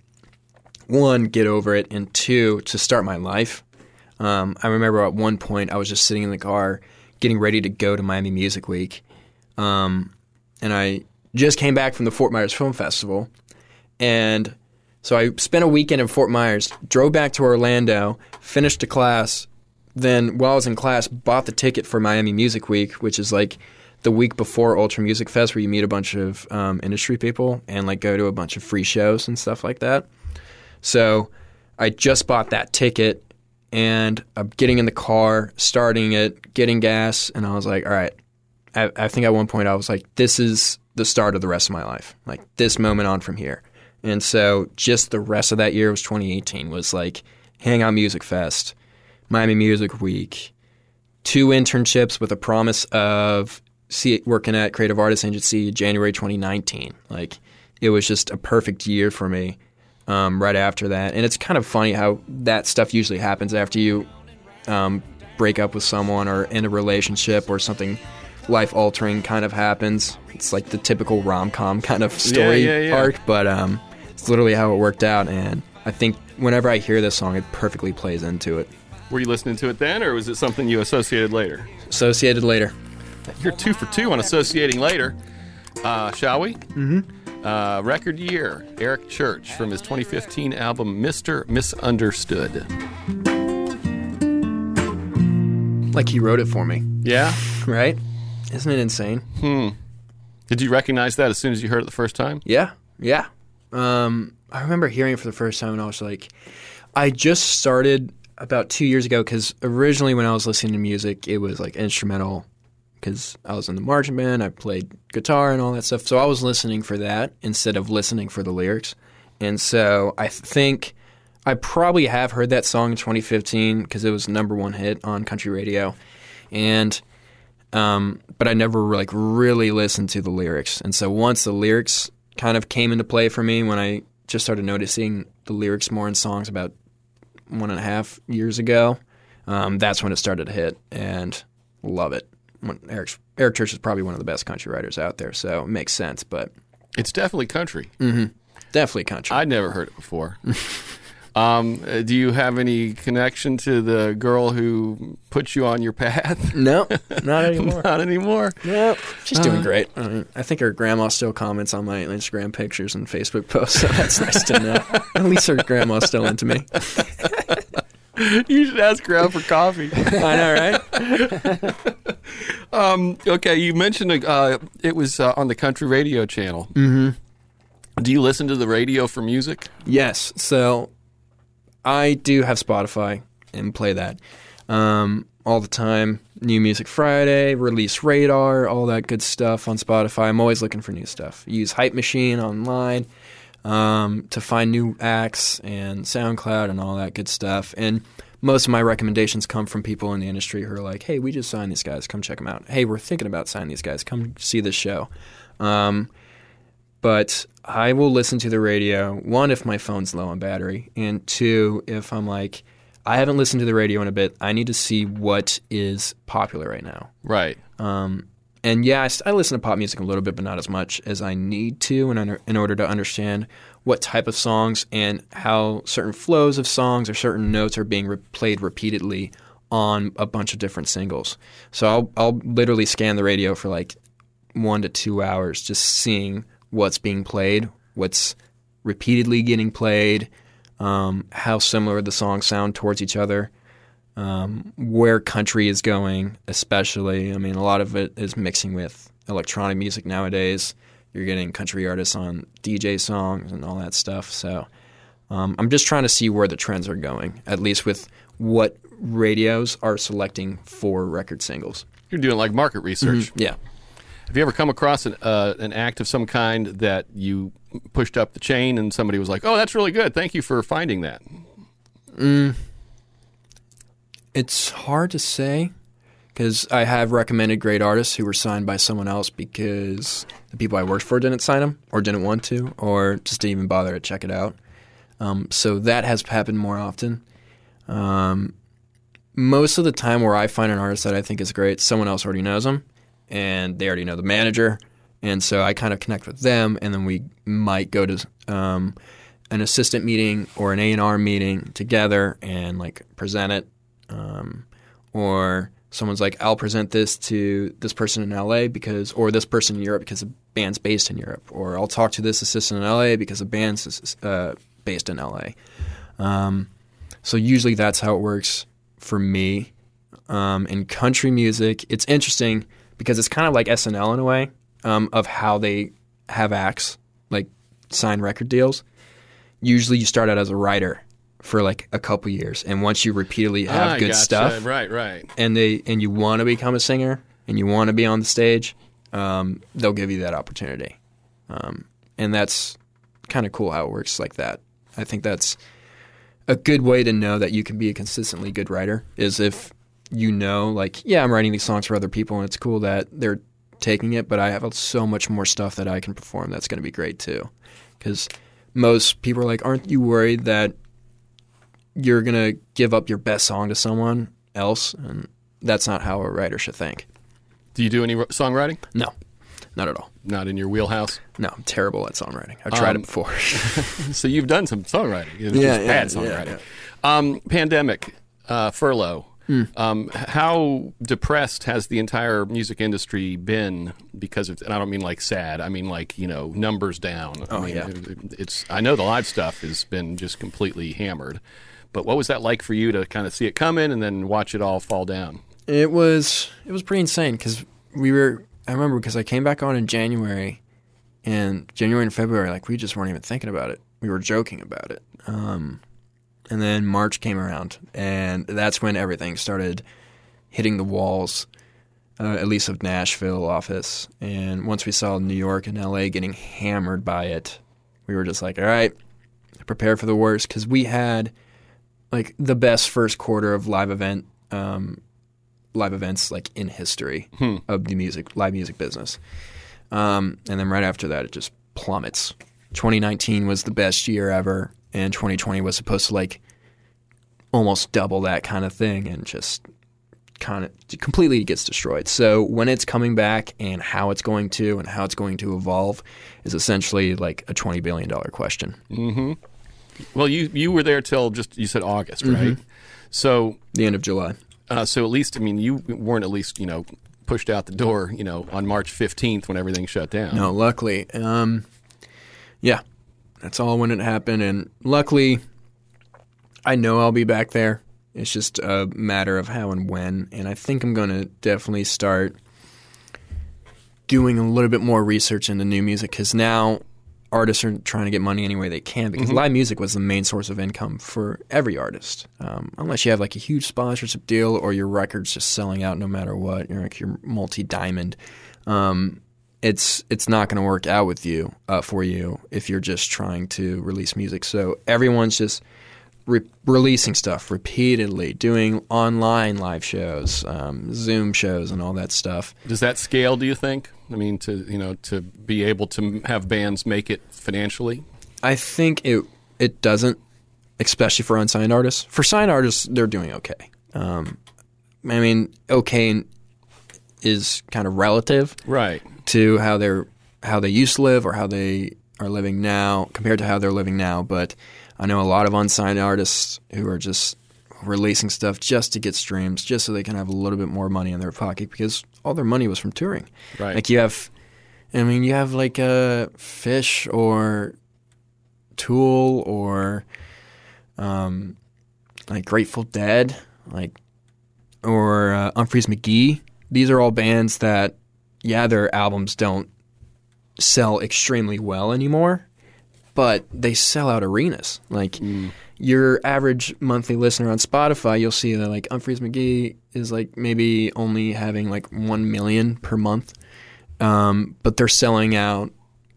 one get over it, and two to start my life. Um, I remember at one point I was just sitting in the car, getting ready to go to Miami Music Week, um, and I just came back from the Fort Myers Film Festival, and so I spent a weekend in Fort Myers, drove back to Orlando, finished a class, then while I was in class, bought the ticket for Miami Music Week, which is like the week before Ultra Music Fest, where you meet a bunch of um, industry people and like go to a bunch of free shows and stuff like that. So I just bought that ticket and I'm getting in the car, starting it, getting gas, and I was like, all right. I, I think at one point I was like, this is the start of the rest of my life. Like this moment on from here. And so just the rest of that year was 2018 was like Hangout Music Fest, Miami Music Week, two internships with a promise of working at Creative Artists Agency January 2019. Like it was just a perfect year for me um, right after that. And it's kind of funny how that stuff usually happens after you um, break up with someone or in a relationship or something life altering kind of happens. It's like the typical rom com kind of story yeah, yeah. arc, but um, it's literally how it worked out. And I think whenever I hear this song, it perfectly plays into it. Were you listening to it then, or was it something you associated later? Associated later. You're two for two on associating later. Uh, shall we? Mm-hmm. Uh, record year Eric Church from his 2015 album Mr. Misunderstood. Like he wrote it for me, Yeah? <laughs> right? Isn't it insane? Hmm. Did you recognize that as soon as you heard it the first time? Yeah, yeah. Um, I remember hearing it for the first time, and I was like, I just started about two years ago because originally when I was listening to music, it was like instrumental because I was in the marching band, I played guitar and all that stuff. So I was listening for that instead of listening for the lyrics. And so I think I probably have heard that song in 2015 because it was number one hit on country radio, and um, but I never like really listened to the lyrics. And so once the lyrics kind of came into play for me, when I just started noticing the lyrics more in songs about one and a half years ago, um, that's when it started to hit, and love it. Eric Eric Church is probably one of the best country writers out there, so it makes sense. But It's definitely country. definitely country. I'd never heard it before. <laughs> um, uh, do you have any connection to the girl who put you on your path? <laughs> no, <laughs> not anymore. Not anymore. No, she's doing great. I, mean, I think her grandma still comments on my Instagram pictures and Facebook posts, so that's nice to know. At least her grandma's still into me. You should ask her out for coffee. I know, right? Um, okay, you mentioned uh, it was uh, on the country radio channel. Mm-hmm. Do you listen to the radio for music? Yes. So I do have Spotify and play that um, all the time. New Music Friday, Release Radar, all that good stuff on Spotify. I'm always looking for new stuff. Use Hype Machine online um, to find new acts and SoundCloud and all that good stuff. And most of my recommendations come from people in the industry who are like, "Hey, we just signed these guys. Come check them out. Hey, we're thinking about signing these guys. Come see this show." Um, but I will listen to the radio. One, if my phone's low on battery, and two, if I'm like, I haven't listened to the radio in a bit. I need to see what is popular right now. Right. Um, and yeah, I listen to pop music a little bit, but not as much as I need to in, under, in order to understand what type of songs and how certain flows of songs or certain notes are being re- played repeatedly on a bunch of different singles. So I'll, I'll literally scan the radio for like one to two hours just seeing what's being played, what's repeatedly getting played, um, how similar the songs sound towards each other, um, where country is going, especially. I mean, a lot of it is mixing with electronic music nowadays. You're getting country artists on DJ songs and all that stuff. So um, I'm just trying to see where the trends are going, at least with what radios are selecting for record singles. You're doing like market research. Yeah. Have you ever come across an, uh, an act of some kind that you pushed up the chain and somebody was like, "Oh, that's really good. Thank you for finding that." It's hard to say because I have recommended great artists who were signed by someone else because the people I worked for didn't sign them or didn't want to or just didn't even bother to check it out. Um, so that has happened more often. Um, most of the time, where I find an artist that I think is great, someone else already knows them and they already know the manager. And so I kind of connect with them, and then we might go to um, an assistant meeting or an A and R meeting together and like present it um, or someone's like, I'll present this to this person in LA because, or this person in Europe because the band's based in Europe, or I'll talk to this assistant in LA because the band's uh, based in LA. Um, so usually that's how it works for me. Um, in country music, it's interesting because it's kind of like SNL in a way um, of how they have acts like sign record deals. Usually, you start out as a writer for like a couple years, and once you repeatedly have Ah, good gotcha. stuff, Right, right. and they and you want to become a singer and you want to be on the stage, um, they'll give you that opportunity, um, and that's kind of cool how it works like that. I think that's a good way to know that you can be a consistently good writer is if you know, like, yeah, I'm writing these songs for other people, and it's cool that they're taking it, but I have so much more stuff that I can perform that's going to be great too, because most people are like, aren't you worried that you're gonna give up your best song to someone else, and that's not how a writer should think. Do you do any songwriting? No, not at all. Not in your wheelhouse. No, I'm terrible at songwriting. I've tried Um, it before. <laughs> So you've done some songwriting. It's Yeah, yeah, bad yeah, songwriting. Um, pandemic, uh, furlough. Hmm. Um, how depressed has the entire music industry been because of? And I don't mean like sad. I mean like you know numbers down. I Oh, mean, yeah. it- It's. I know the live stuff has been just completely hammered. But what was that like for you to kind of see it coming and then watch it all fall down? It was it was pretty insane because we were. I remember because I came back on in January, and January and February, like we just weren't even thinking about it. We were joking about it. Um, and then March came around, and that's when everything started hitting the walls, uh, at least of Nashville office. And once we saw New York and LA getting hammered by it, we were just like, all right, prepare for the worst because we had like the best first quarter of live event um, live events like in history of the music live music business. Um, and then right after that, it just plummets. 2019 was the best year ever, and 2020 was supposed to like almost double that kind of thing, and just kind of completely gets destroyed. So when it's coming back and how it's going to and how it's going to evolve is essentially like a 20 billion dollar question. Well, you you were there till just you said August, Mm-hmm. right? So The end of July. Uh, so at least, I mean, you weren't at least, you know, pushed out the door, you know, on March 15th when everything shut down. No, luckily, um, yeah, that's all when it happened, and luckily, I know I'll be back there. It's just a matter of how and when, and I think I'm going to definitely start doing a little bit more research into new music because now artists are trying to get money any way they can because live music was the main source of income for every artist. Um, unless you have like a huge sponsorship deal or your record's just selling out no matter what, you're like you're multi diamond. Um, it's it's not going to work out with you uh, for you if you're just trying to release music. So everyone's just re- releasing stuff repeatedly, doing online live shows, um, Zoom shows, and all that stuff. Does that scale, do you think? I mean, to, you know, to be able to have bands make it financially? I think it it doesn't, especially for unsigned artists. For signed artists, they're doing okay. Um, I mean, okay is kind of relative Right. to how they're how they used to live or how they are living now compared to how they're living now. But I know a lot of unsigned artists who are just releasing stuff just to get streams, just so they can have a little bit more money in their pocket because all their money was from touring. Right. Like you have, I mean, you have like uh, Phish or Tool or um, like Grateful Dead, like or uh, Umphrey's McGee. These are all bands that, yeah, their albums don't sell extremely well anymore, but they sell out arenas. Like your average monthly listener on Spotify, you'll see that like Umphrey's McGee is like maybe only having like one million per month, um, but they're selling out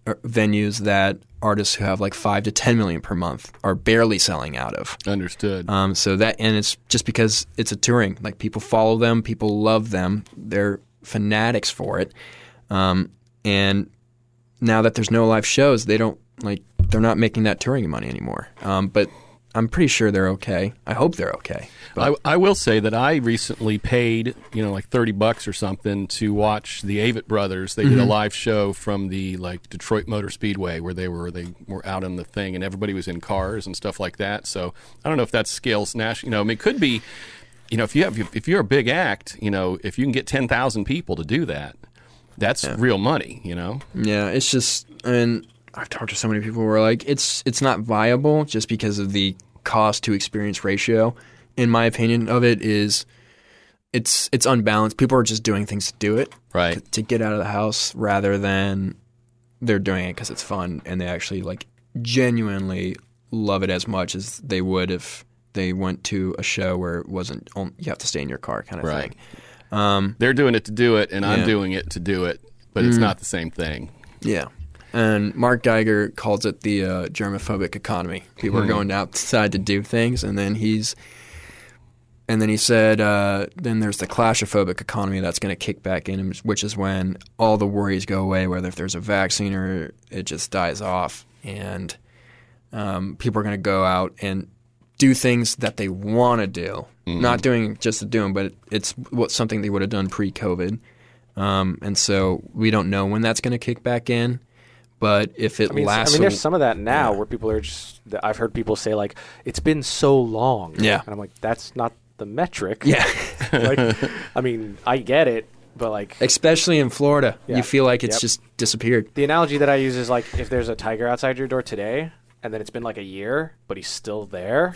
uh, venues that artists who have like five to ten million per month are barely selling out of. Understood. Um, so that and it's just because it's a touring. Like people follow them, people love them, they're fanatics for it. Um, and now that there's no live shows, they don't like they're not making that touring money anymore. Um, but I'm pretty sure they're okay. I hope they're okay. I, I will say that I recently paid, you know, like thirty bucks or something to watch the Avett Brothers. They did Mm-hmm. a live show from the like Detroit Motor Speedway where they were they were out in the thing and everybody was in cars and stuff like that. So I don't know if that scales national. You know, I mean, it could be. You know, if you have if you're a big act, you know, if you can get ten thousand people to do that, that's real money. You know. Yeah, it's just I mean I've talked to so many people who are like it's it's not viable just because of the cost to experience ratio. In my opinion of it is it's it's unbalanced. People are just doing things to do it, Right. to get out of the house rather than they're doing it because it's fun and they actually like genuinely love it as much as they would if they went to a show where it wasn't on, you have to stay in your car kind of Right. thing. Um, They're doing it to do it, and I'm Mm-hmm. doing it to do it, but it's not the same thing. Yeah. And Marc Geiger calls it the uh, germophobic economy. People are going outside to do things, and then he's, and then he said, uh, then there's the claustrophobic economy that's going to kick back in, which is when all the worries go away, whether if there's a vaccine or it just dies off, and um, people are going to go out and do things that they want to do, not doing just to do them, but it's what something they would have done pre-COVID. Um, and so we don't know when that's going to kick back in. But if it I mean, lasts, I mean, there's some of that now where people are just. I've heard people say like, "It's been so long." Yeah. and I'm like, that's not the metric. yeah, <laughs> like, I mean, I get it, but like, especially in Florida, Yeah. you feel like it's Yep. just disappeared. the analogy that I use is like, if there's a tiger outside your door today, and then it's been like a year, but he's still there.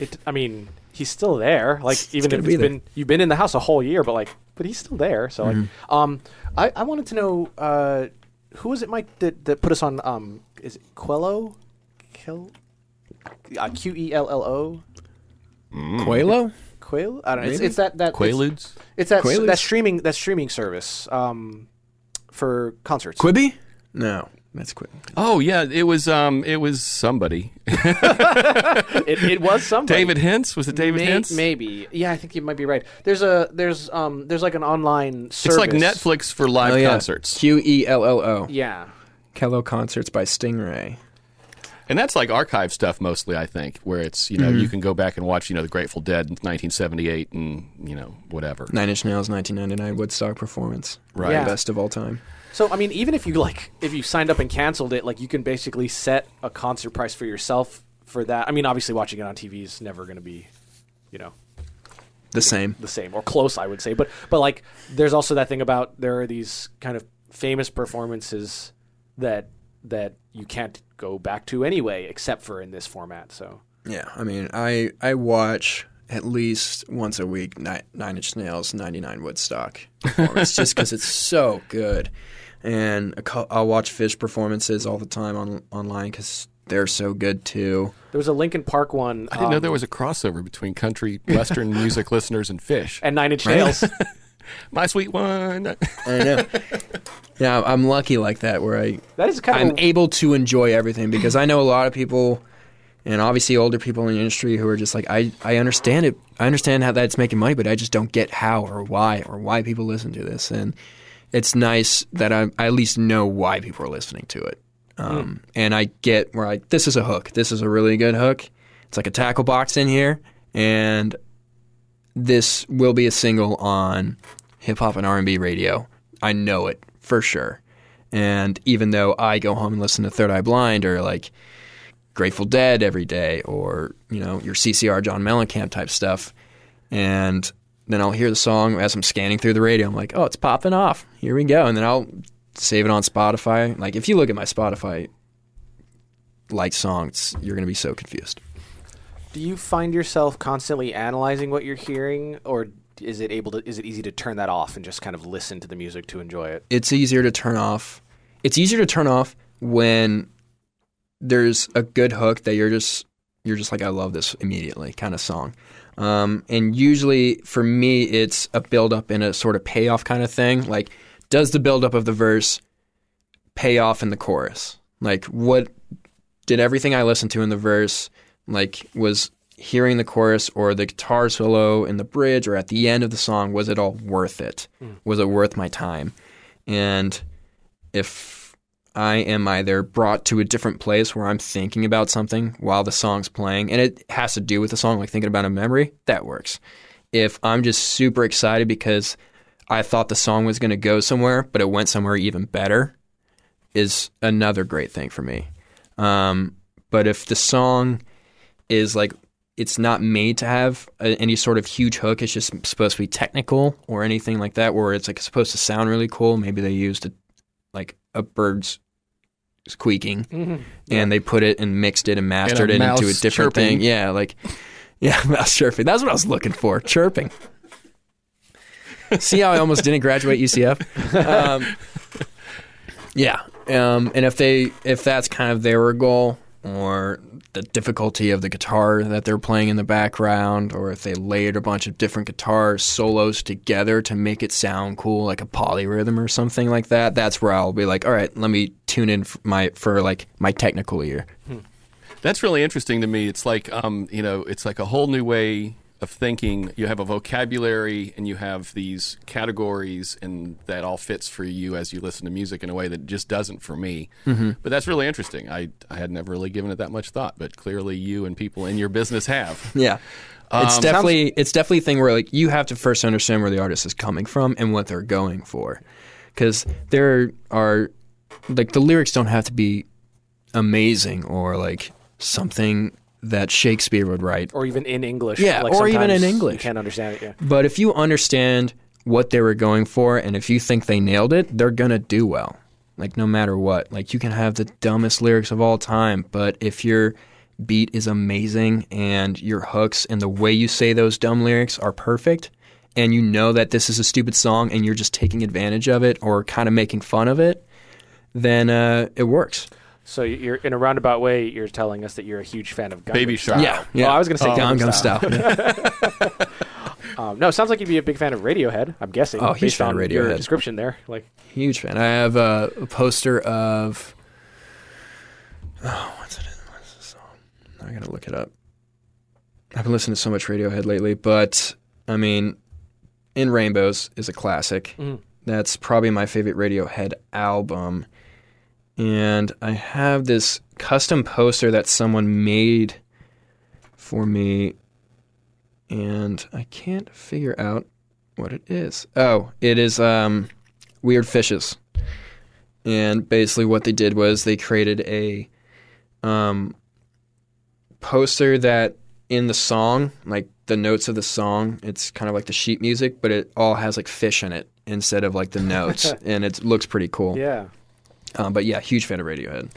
It. I mean, he's still there. Like, even if be it's there. been you've been in the house a whole year, but like, but he's still there. So Mm-hmm. um, I I wanted to know. Uh, who was it, Mike, that, that put us on? Um, is it Quello? Kel- uh, Q E L L O. Quelo, Quail? I don't know. It's, it's that that it's, it's that Quaaludes? that streaming that streaming service um, for concerts. Quibi? No, that's Quibi. Oh yeah, it was um, it was somebody. <laughs> it, it was somebody. David Hintz was it David May- Hintz? Maybe. Yeah, I think you might be right. There's a there's um there's like an online service. It's like Netflix for live Oh yeah, concerts, Q E L L O. Yeah. Qello concerts by Stingray. and that's like archive stuff mostly. I think where it's you know Mm-hmm. you can go back and watch you know the Grateful Dead in 1978 and you know whatever. Nine Inch Nails 1999 Woodstock performance. Right. Yeah. Best of all time. So I mean, even if you like, if you signed up and canceled it, like you can basically set a concert price for yourself for that. I mean, obviously, watching it on TV is never going to be, you know, The same. the same or close, I would say. But but like, there's also that thing about there are these kind of famous performances that that you can't go back to anyway, except for in this format. So Yeah, I mean, I I watch at least once a week Nine, Nine Inch Nails 99 Woodstock <laughs> performance just because it's so good. And I'll watch Phish performances all the time on online because they're so good too. there was a Linkin Park one. I didn't know um, there was a crossover between country western <laughs> music listeners and Phish. and Nine Inch Nails. <laughs> My sweet one. I know. yeah, I'm lucky like that where I that is kind I'm of able to enjoy everything because I know a lot of people, and obviously older people in the industry who are just like, I, I understand it. I understand how that's making money, but I just don't get how or why or why people listen to this. And it's nice that I, I at least know why people are listening to it. Um, And I get where I, this is a hook. This is a really good hook. It's like a tackle box in here. And this will be a single on hip hop and R&B radio. I know it for sure. And even though I go home and listen to Third Eye Blind or like Grateful Dead every day or, you know, your CCR John Mellencamp type stuff, and then I'll hear the song as I'm scanning through the radio. I'm like, oh, it's popping off. Here we go. And then I'll save it on Spotify. Like, if you look at my Spotify light songs, you're going to be so confused. Do you find yourself constantly analyzing what you're hearing, or is it able to? Is it easy to turn that off and just kind of listen to the music to enjoy it? It's easier to turn off. It's easier to turn off when there's a good hook that you're just you're just like I love this immediately kind of song. Um, and usually for me, it's a build up and a sort of payoff kind of thing. Like, does the build up of the verse pay off in the chorus? Like, what did everything I listened to in the verse like was hearing the chorus or the guitar solo in the bridge or at the end of the song was it all worth it? Was it worth my time? And if I am either brought to a different place where I'm thinking about something while the song's playing, and it has to do with the song, like thinking about a memory, that works. If I'm just super excited because I thought the song was going to go somewhere, but it went somewhere even better, is another great thing for me. Um, but if the song is like it's not made to have a, any sort of huge hook, it's just supposed to be technical or anything like that, where it's like supposed to sound really cool. Maybe they used a, like a bird's squeaking and they put it and mixed it and mastered a it into a different chirping. thing. Yeah, like <laughs> yeah, mouse chirping. That's what I was looking for. Chirping. See how I almost didn't graduate UCF? Um, <laughs> yeah, um, and if they if that's kind of their goal or the difficulty of the guitar that they're playing in the background, or if they layered a bunch of different guitar solos together to make it sound cool, like a polyrhythm or something like that, that's where I'll be like, all right, let me tune in for my for like my technical ear. That's really interesting to me. It's like, um, you know, it's like a whole new way of thinking. You have a vocabulary and you have these categories, and that all fits for you as you listen to music in a way that just doesn't for me. Mm-hmm. But that's really interesting. I, I had never really given it that much thought, but clearly you and people in your business have. <laughs> Yeah. It's definitely it's definitely a thing where like you have to first understand where the artist is coming from and what they're going for, because there are like the lyrics don't have to be amazing or like something that Shakespeare would write. Or even in English? Yeah, like or even in English. You can't understand it. Yeah. But if you understand what they were going for and if you think they nailed it, they're gonna do well. Like no matter what. Like you can have the dumbest lyrics of all time, but if your beat is amazing and your hooks and the way you say those dumb lyrics are perfect and you know that this is a stupid song and you're just taking advantage of it or kind of making fun of it, then uh, it works. So you're in a roundabout way. You're telling us that you're a huge fan of Gangnam Baby Style. Shark. Yeah, yeah. Well, I was going to say Gangnam Gangnam Style. Style. <laughs> Um, no, it sounds like you'd be a big fan of Radiohead. I'm guessing. Oh, huge based fan of on your Radiohead. description there. Like, Huge fan. I have a, a poster of. Oh, what's it? In? What's the song? I gotta look it up. I've been listening to so much Radiohead lately, but I mean, "In Rainbows" is a classic. Mhm. That's probably my favorite Radiohead album, and I have this custom poster that someone made for me, and I can't figure out what it is. Oh, it is um, Weird Fishes. And basically, what they did was they created a um, poster that in the song, like the notes of the song, it's kind of like the sheet music, but it all has like fish in it instead of like the notes, <laughs> and it looks pretty cool. yeah. Um, but yeah, huge fan of Radiohead.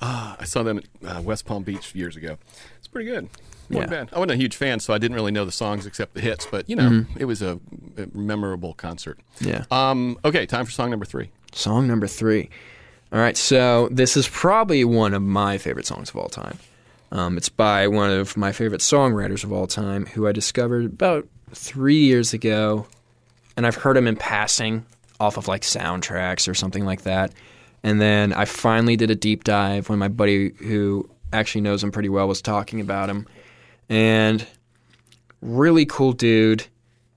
Ah, I saw them at uh, West Palm Beach years ago. It's pretty good. Wasn't Yeah. bad. I wasn't a huge fan, so I didn't really know the songs except the hits. But you know, it was a, a memorable concert. Yeah. Um, okay, time for song number three. Song number three. All right, so this is probably one of my favorite songs of all time. Um, it's by one of my favorite songwriters of all time, who I discovered about three years ago, and I've heard him in passing off of like soundtracks or something like that. And then I finally did a deep dive when my buddy, who actually knows him pretty well, was talking about him, and really cool dude.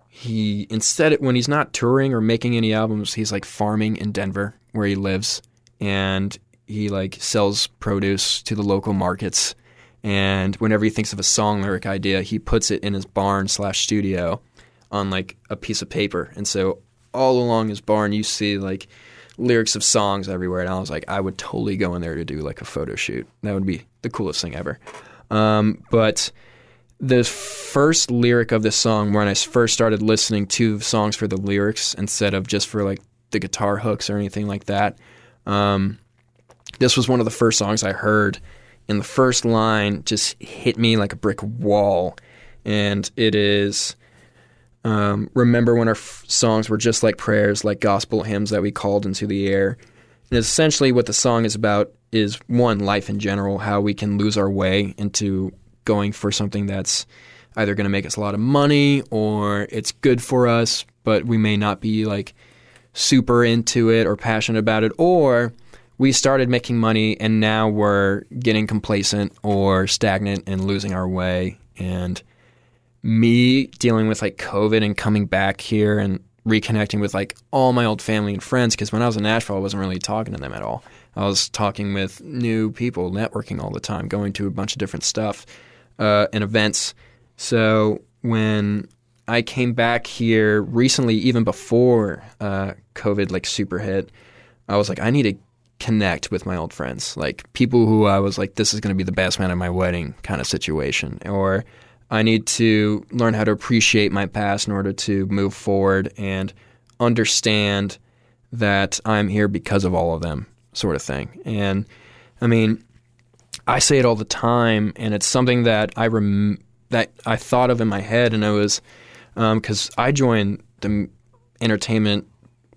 He instead when he's not touring or making any albums he's like farming in denver where he lives. And he like sells produce to the local markets. And whenever he thinks of a song lyric idea he puts it in his barn slash studio on like a piece of paper. And so all along his barn you see like lyrics of songs everywhere and i was like i would totally go in there to do like a photo shoot that would be the coolest thing ever um, but the first lyric of the song when I first started listening to songs for the lyrics instead of just for like the guitar hooks or anything like that. Um, this was one of the first songs I heard and the first line just hit me like a brick wall. And it is um, remember when our f- songs were just like prayers, like gospel hymns that we called into the air. And essentially, what the song is about is one, life in general, how we can lose our way into going for something that's either going to make us a lot of money or it's good for us, but we may not be like super into it or passionate about it, or we started making money and now we're getting complacent or stagnant and losing our way. And me dealing with like COVID and coming back here and reconnecting with like all my old family and friends because when I was in Nashville, I wasn't really talking to them at all. I was talking with new people, networking all the time, going to a bunch of different stuff uh, and events. So when I came back here recently, even before uh, COVID like super hit, I was like, I need to connect with my old friends, like people who I was like, this is going to be the best man at my wedding kind of situation, or I need to learn how to appreciate my past in order to move forward and understand that I'm here because of all of them, sort of thing. And I mean, I say it all the time, and it's something that I rem- that I thought of in my head, and I was because um, I joined the entertainment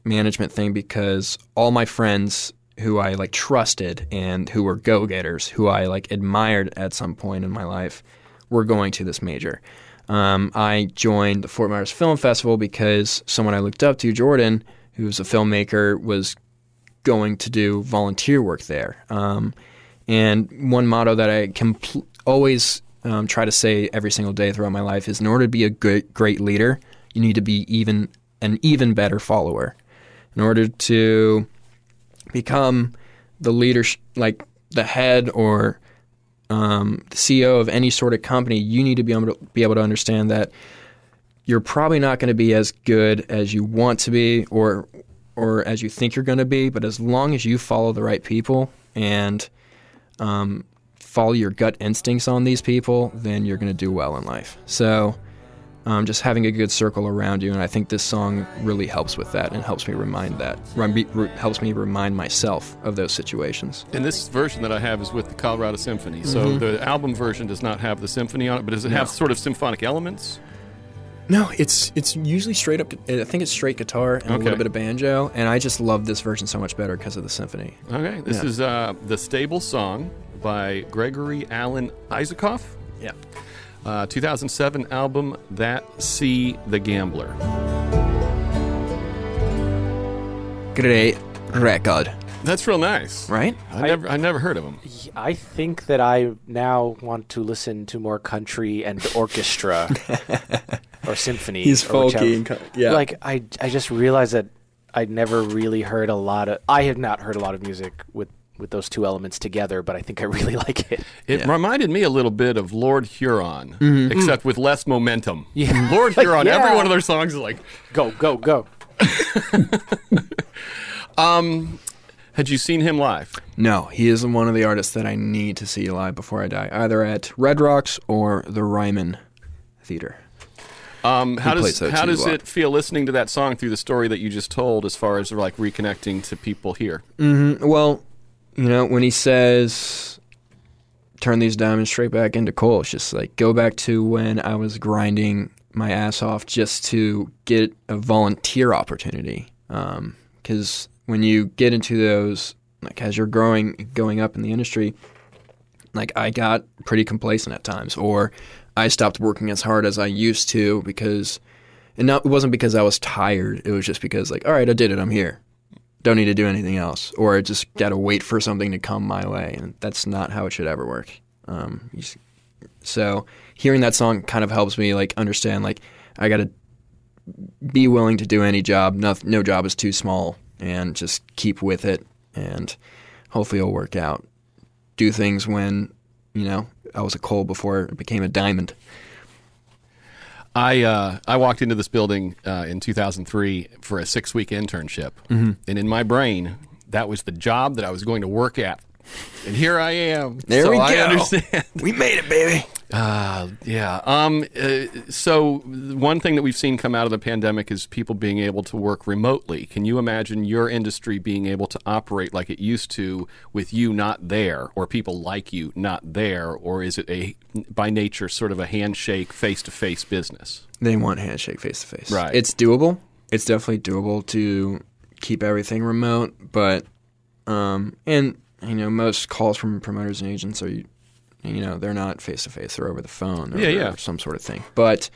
management thing because all my friends who I like trusted and who were go getters, who I like admired at some point in my life we're going to this major. Um, I joined the Fort Myers Film Festival because someone I looked up to, Jordan, who's a filmmaker, was going to do volunteer work there. Um, and one motto that I compl- always um, try to say every single day throughout my life is: in order to be a good, great leader, you need to be even an even better follower. In order to become the leader, like the head or um, the CEO of any sort of company, you need to be able to be able to understand that you're probably not going to be as good as you want to be or or as you think you're going to be. But as long as you follow the right people and um, follow your gut instincts on these people, then you're going to do well in life. So um, just having a good circle around you. And I think this song really helps with that and helps me remind that, helps me remind myself of those situations. And this version that I have is with the Colorado Symphony. So mm-hmm. the album version does not have the symphony on it, but does it no. have sort of symphonic elements? No, it's it's usually straight up. I think it's straight guitar and okay. a little bit of banjo, and I just love this version so much better because of the symphony. Okay, this yeah. is uh, the Stable Song by Gregory Alan Isakov. Yeah. Uh, 2007 album That Sea the Gambler. Great record. That's real nice, right? I, I never, I never heard of him. I think that I now want to listen to more country and orchestra <laughs> or symphony. He's folky, and, yeah. Like I, I just realized that I'd never really heard a lot of. I have not heard a lot of music with with those two elements together, but I think I <laughs> really like it. It yeah. reminded me a little bit of Lord Huron, mm-hmm. except with less momentum. Yeah. <laughs> Lord Huron, yeah. every one of their songs is like, go, go, go. <laughs> um, had you seen him live? No, he isn't one of the artists that I need to see live before I die, either at Red Rocks or the Ryman Theater. Um, how does how does it feel listening to that song through the story that you just told, as far as like reconnecting to people here? Mm-hmm. Well, you know, when he says turn these diamonds straight back into coal, it's just like go back to when I was grinding my ass off just to get a volunteer opportunity. Because um, when you get into those, like as you're growing, going up in the industry, like I got pretty complacent at times, or I stopped working as hard as I used to because, and not, it wasn't because I was tired. It was just because like, all right, I did it. I'm here don't need to do anything else, or I just got to wait for something to come my way, and that's not how it should ever work. Um, so hearing that song kind of helps me like understand like I got to be willing to do any job. No, no job is too small, and just keep with it, and hopefully it'll work out. Do things when you know I was a coal before it became a diamond. I uh, I walked into this building uh, in 2003 for a six week internship, mm-hmm. and in my brain, that was the job that I was going to work at. And here I am. There so we go. I understand. We made it, baby. Uh, yeah. Um, uh, so one thing that we've seen come out of the pandemic is people being able to work remotely. Can you imagine your industry being able to operate like it used to with you not there or people like you not there? Or is it a, by nature, sort of a handshake, face to face business? They want handshake face to face. Right. It's doable. It's definitely doable to keep everything remote, but um, and you know most calls from promoters and agents are you know they're not face to face; they're over the phone or Yeah, yeah. some sort of thing. But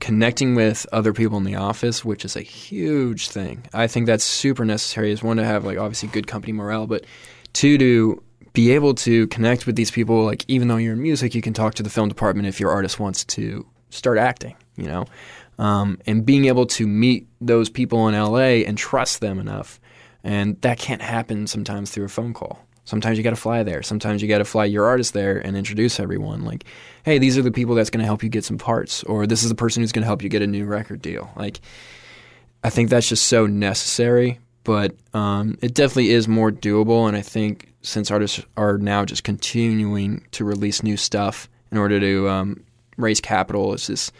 connecting with other people in the office, which is a huge thing, I think that's super necessary. Is one to have like obviously good company morale, but two to be able to connect with these people. Like even though you're in music, you can talk to the film department if your artist wants to start acting. You know, um, and being able to meet those people in LA and trust them enough, and that can't happen sometimes through a phone call. Sometimes you got to fly there. Sometimes you got to fly your artist there and introduce everyone. Like, hey, these are the people that's going to help you get some parts, or this is the person who's going to help you get a new record deal. Like, I think that's just so necessary, but um, it definitely is more doable. And I think since artists are now just continuing to release new stuff in order to um, raise capital, it's just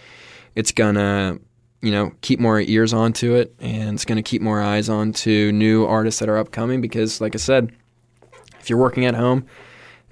it's gonna you know keep more ears onto it, and it's gonna keep more eyes onto new artists that are upcoming. Because, like I said, if you're working at home,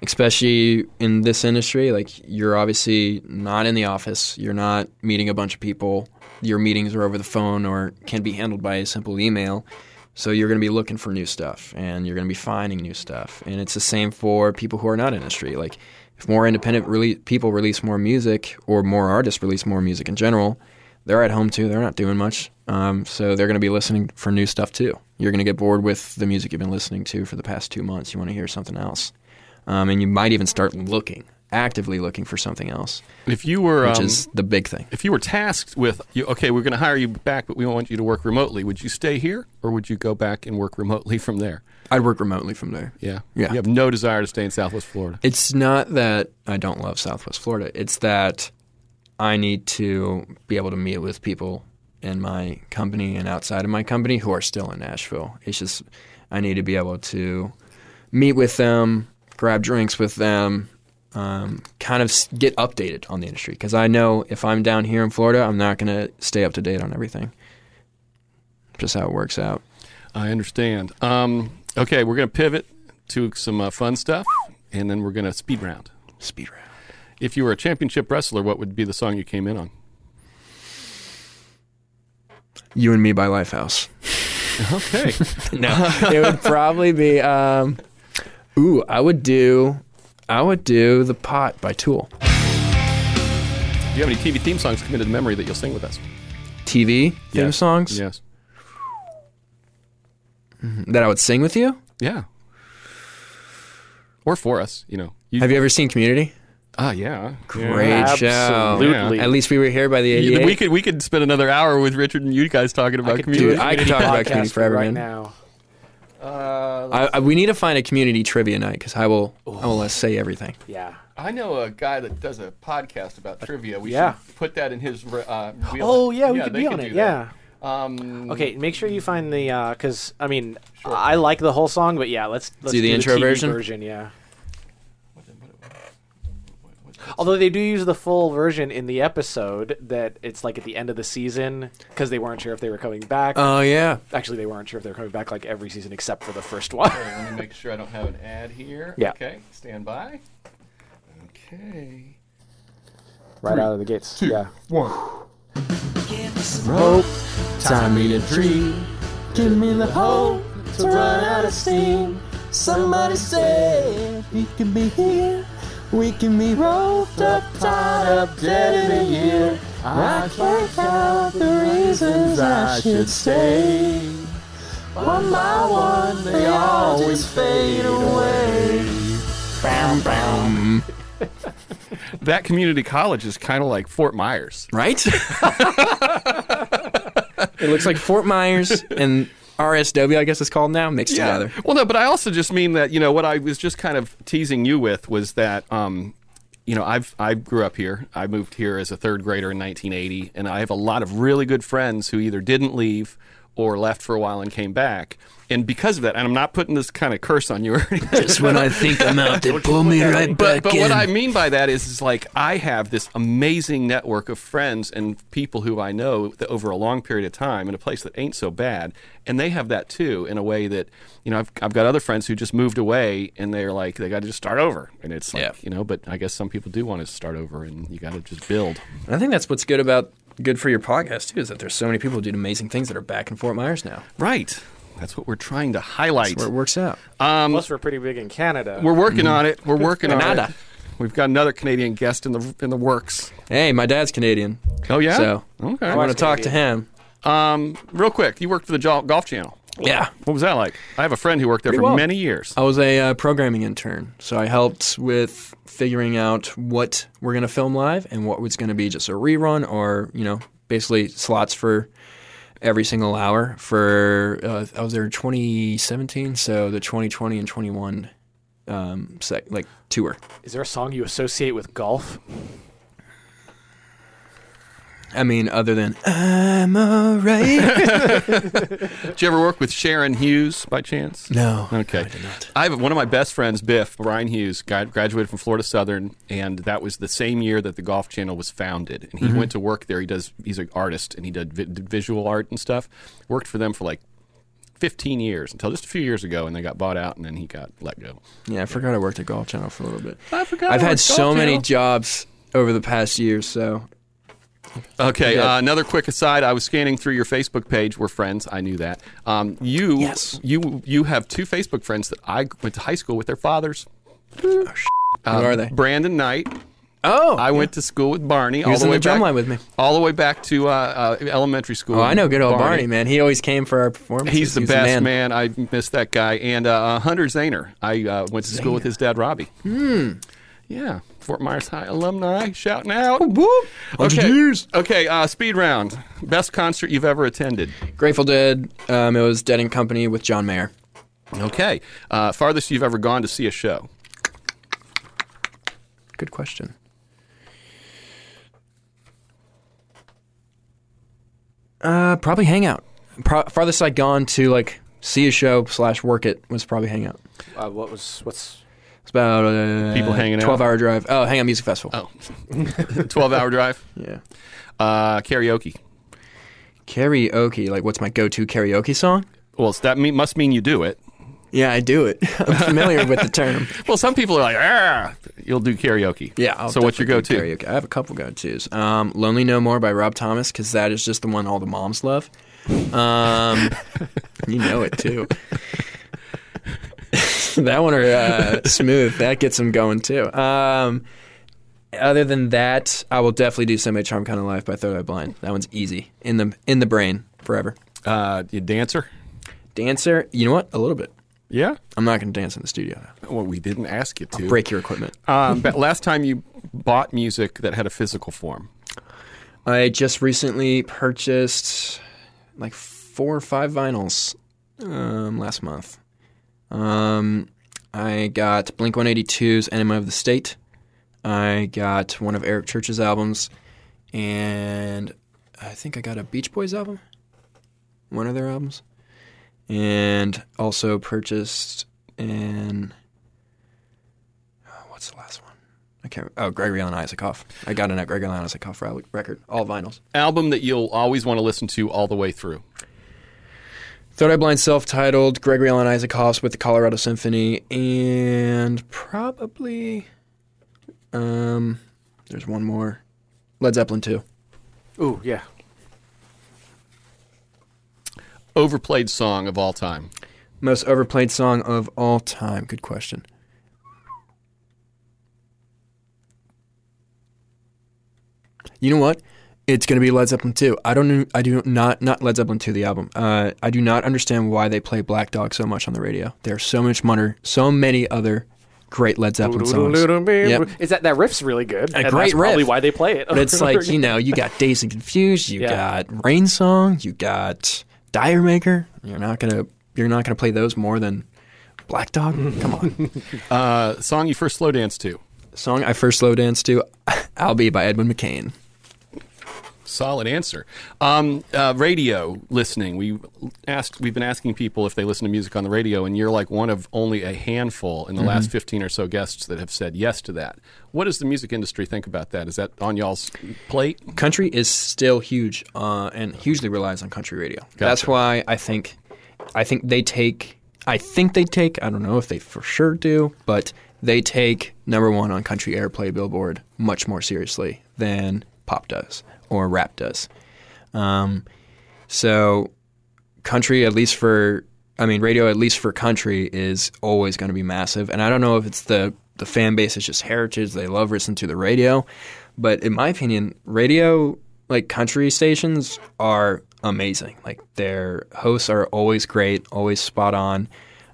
especially in this industry, like you're obviously not in the office, you're not meeting a bunch of people, your meetings are over the phone or can be handled by a simple email. So you're going to be looking for new stuff and you're going to be finding new stuff. And it's the same for people who are not in industry. Like if more independent rele- people release more music or more artists release more music in general, they're at home too. They're not doing much. Um, so they're going to be listening for new stuff too. You're going to get bored with the music you've been listening to for the past two months. You want to hear something else. Um, and you might even start looking, actively looking for something else, If you were, which um, is the big thing. if you were tasked with, you, okay, we're going to hire you back, but we want you to work remotely, would you stay here or would you go back and work remotely from there? I'd work remotely from there. Yeah. Yeah. You have no desire to stay in Southwest Florida. It's not that I don't love Southwest Florida. It's that I need to be able to meet with people in my company and outside of my company who are still in Nashville. It's just I need to be able to meet with them, grab drinks with them, um, kind of get updated on the industry. Because I know if I'm down here in Florida, I'm not going to stay up to date on everything. Just how it works out. I understand. Um, okay, we're going to pivot to some uh, fun stuff, and then we're going to speed round. Speed round. If you were a championship wrestler, what would be the song you came in on? You and Me by Lifehouse. Okay. <laughs> no, <laughs> it would probably be. Um, ooh, I would do. I would do the pot by Tool. Do you have any TV theme songs committed to memory that you'll sing with us? TV theme Yes. songs Yes. that I would sing with you. Yeah. Or for us, you know. You, Have you ever seen Community? Ah, yeah. Great Yeah. show. Absolutely. At least we were here by the You- 88. We could we could spend another hour with Richard and you guys talking about could community. Dude, I could talk about community forever, right man. now. uh, I, I, we need to find a community trivia night because I will. I will uh, say everything. Yeah. I know a guy that does a podcast about trivia. We Yeah. should put that in his. Uh, wheel. Oh yeah, we could be can on do it. that. Yeah. Um, Okay, make sure you find the because I mean I like the whole song, but yeah, let's let's Do the intro TV version? Version, yeah. Although they do use the full version in the episode that it's like at the end of the season because they weren't sure if they were coming back. Oh yeah. Actually, they weren't sure if they were coming back like every season except for the first one. Okay, let me make sure I don't have an ad here. Yeah. Okay, stand by. Okay. right out of the gates. yeah. One. Hope, Time me to dream. Give me the hope to run out of steam. Somebody say we can be here. We can be roped up, tied up, dead in a year. I can't count the reasons I should stay. One by one, they always fade away. Bam, bam. <laughs> That community college is kind of like Fort Myers. Right. <laughs> it looks like Fort Myers and RSW, I guess it's called now, mixed together. Well, no, but I also just mean that you know what I was just kind of teasing you with was that um, you know I've I grew up here. I moved here as a third grader in 1980, and I have a lot of really good friends who either didn't leave or left for a while and came back. and because of that, and I'm not putting this kind of curse on you or anything. Just when I think I'm out, they <laughs> pull me right but back but in. what I mean by that is, is like I have this amazing network of friends and people who I know that over a long period of time in a place that ain't so bad, and they have that too in a way that you know I've I've got other friends who just moved away and they're like they got to just start over, and it's like Yeah. you know, but I guess some people do want to start over, and you got to just build. I think that's what's good about good for your podcast too, is that there's so many people who do amazing things that are back in Fort Myers now. Right. That's what we're trying to highlight. Where it works out. Plus, we're pretty big in Canada. We're working on it. We're working on it. Canada. We've got another Canadian guest in the in the works. Hey, my dad's Canadian, Oh yeah. so okay. I want to talk to him. Um, real quick, you worked for the Golf Channel. Yeah. What was that like? I have a friend who worked there Pretty for well. many years. I was a uh, programming intern, so I helped with figuring out what we're going to film live and what was going to be just a rerun or, you know, basically slots for every single hour for uh, I was there in 2017, so the 2020 and 21 um sec, like tour. Is there a song you associate with golf? I mean, other than I'm alright. Did you ever work with Sharon Hughes by chance? no. Okay. I did not. I have one of my best friends, Biff Brian Hughes, gra- graduated from Florida Southern, and that was the same year that the Golf Channel was founded. And he Mm-hmm. went to work there. He does. He's an artist, and he did, vi- did visual art and stuff. Worked for them for like 15 years until just a few years ago, and they got bought out, and then he got let go. Yeah, I forgot I worked at Golf Channel for a little bit. I forgot. I've I had so Golf many Channel. jobs over the past year, so Okay, Yeah. uh, another quick aside. I was scanning through your Facebook page. We're friends. I knew that. Um, you, Yes. you, you have two Facebook friends that I went to high school with their fathers. who are they? Brandon Knight. Oh, I went to school with Barney. He was all the in way the drum back, with me. all the way back to uh, uh, elementary school. Oh, I know good old Barney, Barney man. He always came for our performances. He's the He was best man. I miss that guy. And uh, Hunter Zahner. I uh, went to school with his dad, Robbie. Hmm. Yeah, Fort Myers High alumni shouting out. Whoop. Okay, years. okay. Uh, speed round. Best concert you've ever attended. Grateful Dead. Um, it was Dead and Company with John Mayer. Okay. Uh, farthest you've ever gone to see a show. Good question. Uh, probably Hangout. Pro- farthest I'd gone to like see a show slash work it was probably Hangout. Uh, what was what's It's about uh, People hanging out? Twelve hour drive. Oh, Hangout Music Festival. Oh, <laughs> 12 hour drive. Yeah. Uh, karaoke. Karaoke. Like, what's my go-to karaoke song? Well, that mean, must mean you do it. Yeah, I do it. <laughs> I'm familiar with the term. <laughs> Well, some people are like, ah, you'll do karaoke. Yeah. I'll so what's your go-to? Karaoke. I have a couple go-tos. Um, "Lonely No More" by Rob Thomas because that is just the one all the moms love. Um, you know it too. <laughs> that one or uh, "Smooth" that gets them going too. Um, other than that, I will definitely do "Semi-Charmed Kind of Life" by Third Eye Blind. That one's easy in the in the brain forever. Uh, you dancer? Dancer, you know what? A little bit. Yeah. I'm not going to dance in the studio. though. Well, we didn't ask you to. Break your equipment. Um, but last time you bought music that had a physical form. I just recently purchased like four or five vinyls um, last month. Um, I got Blink 182's Enema of the State. I got one of Eric Church's albums, and I think I got a Beach Boys album, one of their albums, and also purchased an. oh, What's the last one? I can't. Oh, Gregory Alan Isakov. I got an at Gregory Alan Isakov record, all vinyls. Album that you'll always want to listen to all the way through. Third Eye Blind self-titled, Gregory Alan Isakov's with the Colorado Symphony, and probably um, there's one more, Led Zeppelin 2. ooh yeah Overplayed song of all time. Most overplayed song of all time. Good question. You know what? It's going to be Led Zeppelin 2. I don't. I do not not Led Zeppelin 2 the album. Uh, I do not understand why they play Black Dog so much on the radio. There's so much money, so many other great Led Zeppelin songs. Yep. Is that that riff's really good? A great that's probably riff. why they play it. But it's like, you know, you got Dazed and Confused, you Yeah. got Rain Song, you got D'yer Mak'er. You're not gonna you're not gonna play those more than Black Dog? Come on. Uh, song you first slow dance to. Song I first slow danced to, I'll Be by Edwin McCain. Solid answer. Um, uh, radio listening. We asked. We've been asking people if they listen to music on the radio, and you're like one of only a handful in the last 15 or so guests that have said yes to that. What does the music industry think about that? Is that on y'all's plate? country is still huge uh, and hugely relies on country radio. That's why I think I think they take I think they take I don't know if they for sure do, but they take number one on country airplay Billboard much more seriously than pop does or rap does. Um, so country at least for I mean radio at least for country is always going to be massive. And I don't know if it's the the fan base is just heritage they love listening to the radio. But in my opinion radio like country stations are amazing. Like their hosts are always great always spot on.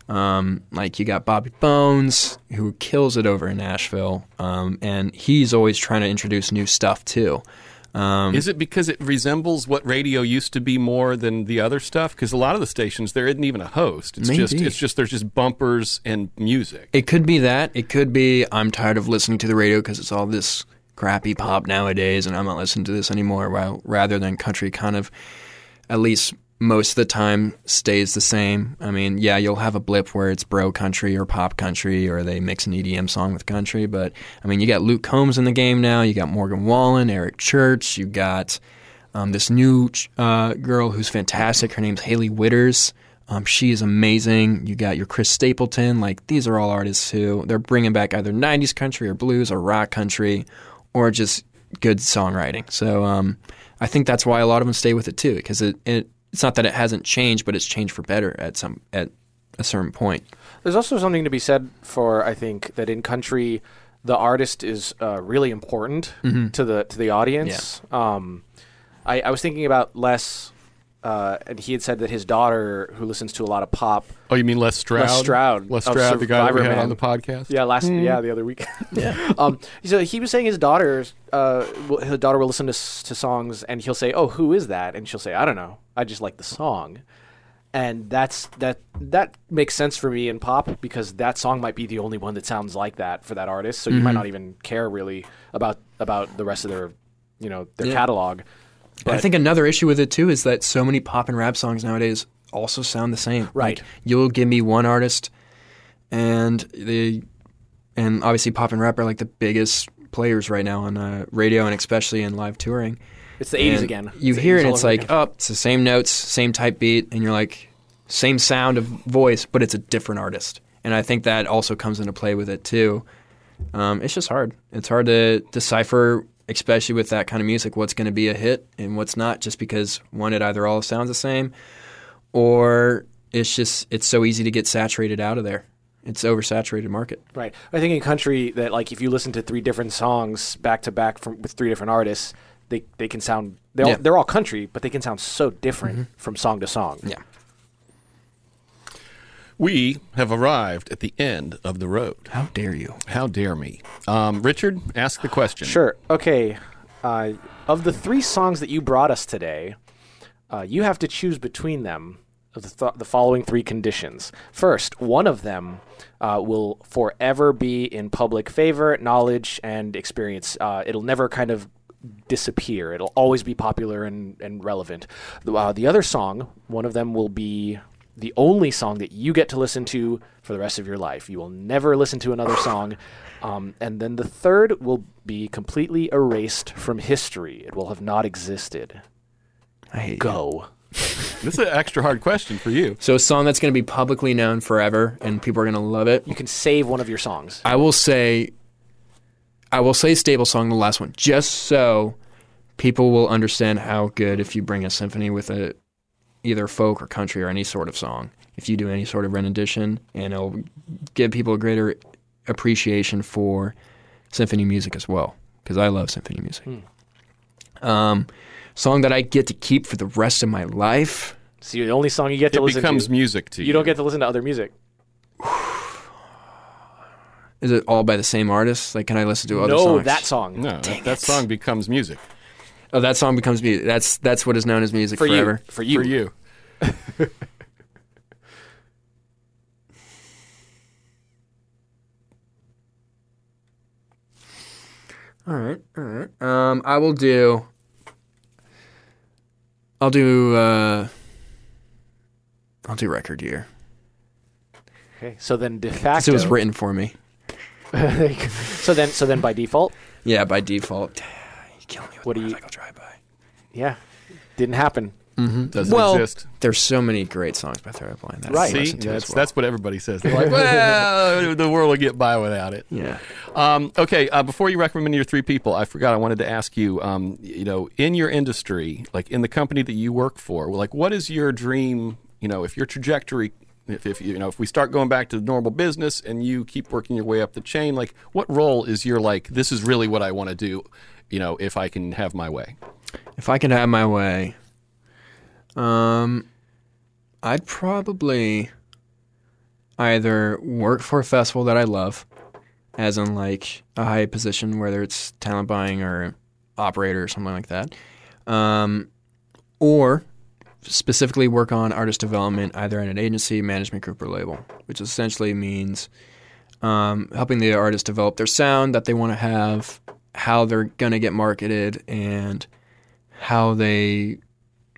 Um, like you got Bobby Bones who kills it over in Nashville. Um, and he's always trying to introduce new stuff too um, Is it because it resembles what radio used to be more than the other stuff? Because a lot of the stations there isn't even a host. It's just it's just there's just bumpers and music. It could be that. It could be I'm tired of listening to the radio because it's all this crappy pop nowadays, and I'm not listening to this anymore. Rather than country, kind of at least most of the time stays the same. I mean, yeah, you'll have a blip where it's bro country or pop country, or they mix an EDM song with country. But I mean, you got Luke Combs in the game now. You got Morgan Wallen, Eric Church. You got um, this new uh, girl who's fantastic. Her name's Hailey Whitters. Um, she is amazing. You got your Chris Stapleton. Like these are all artists who they're bringing back either '90s country or blues or rock country, or just good songwriting. So um, I think that's why a lot of them stay with it too, because it, it it's not that it hasn't changed, but it's changed for better at some at a certain point. There's also something to be said for I think that in country, the artist is uh, really important to the to the audience. Um, I, I was thinking about Les, uh, and he had said that his daughter, who listens to a lot of pop, Oh, you mean Les Stroud? Les Stroud Les of Stroud, the guy that we had Man. on the podcast. yeah, last yeah the other week, <laughs> yeah. um, so he was saying his daughter, uh, will- his daughter will listen to to songs, and he'll say, "Oh, who is that?" And she'll say, "I don't know. I just like the song." and that's that that makes sense for me in pop because that song might be the only one that sounds like that for that artist so you might not even care really about about the rest of their you know their Yeah. catalog But I think another issue with it too is that so many pop and rap songs nowadays also sound the same. Right. Like, you'll give me one artist, and the and obviously pop and rap are like the biggest players right now on uh, radio and especially in live touring. it's the 80s And again You the hear 80s it, all it's like, again. oh, it's the same notes, same type beat, and you're like, same sound of voice, but it's a different artist. And I think that also comes into play with it too. Um, it's just hard. It's hard to decipher, especially with that kind of music, what's going to be a hit and what's not, just because one, it either all sounds the same, or it's just it's so easy to get saturated out of there. It's oversaturated market. Right. I think in country that like if you listen to three different songs back to back from with three different artists, they they can sound they're Yeah. all, they're all country, but they can sound so different mm-hmm. from song to song. Yeah. We have arrived at the end of the road. How dare you? How dare me? Um, Richard, ask the question. Sure. Okay. Uh, of the three songs that you brought us today, uh, you have to choose between them of the, th- the following three conditions. First, one of them uh, will forever be in public favor, knowledge, and experience. Uh, it'll never kind of disappear. It'll always be popular and, and relevant. The, uh, the other song, one of them will be the only song that you get to listen to for the rest of your life. You will never listen to another song. Um, and then the third will be completely erased from history. It will have not existed. I hate you. Go. This is an extra hard question for you. So a song that's going to be publicly known forever and people are going to love it. You can save one of your songs. I will say, I will say stable song, the last one, just so people will understand how good if you bring a symphony with a either folk or country or any sort of song. If you do any sort of rendition, and it'll give people a greater appreciation for symphony music as well, because I love symphony music. Um, song that I get to keep for the rest of my life. See, the only song you get to It listen to. It becomes music to you. You don't get to listen to other music. <sighs> Is it all by the same artist? Like, can I listen to other no, songs? that song. No, that, that song becomes music Oh, that song becomes music. That's that's what is known as music For forever. you. For you. for you. <laughs> All right, all right. Um, I will do. I'll do. Uh, I'll do record year Okay. So then de <laughs> facto. it was written for me. <laughs> so then, so then by default, Yeah, by default. You kill me with What do you- motorcycle drive-by. yeah, didn't happen. Doesn't Well, exist. There's so many great songs by Third Eye Blind. That Right. See, that's, well. that's what everybody says. They're like, well, <laughs> the world will get by without it. yeah. Um, okay, uh, before you recommend your three people, I forgot I wanted to ask you. Um, you know, in your industry, like in the company that you work for, like what is your dream? You know, if your trajectory, if, if you know, if we start going back to the normal business and you keep working your way up the chain, like what role is your like? This is really what I want to do. You know, if I can have my way. If I could have my way, um, I'd probably either work for a festival that I love, as in like a high position, whether it's talent buying or operator or something like that, um, or specifically work on artist development either at an agency, management group, or label, which essentially means um, helping the artist develop their sound that they want to have, how they're going to get marketed, and how they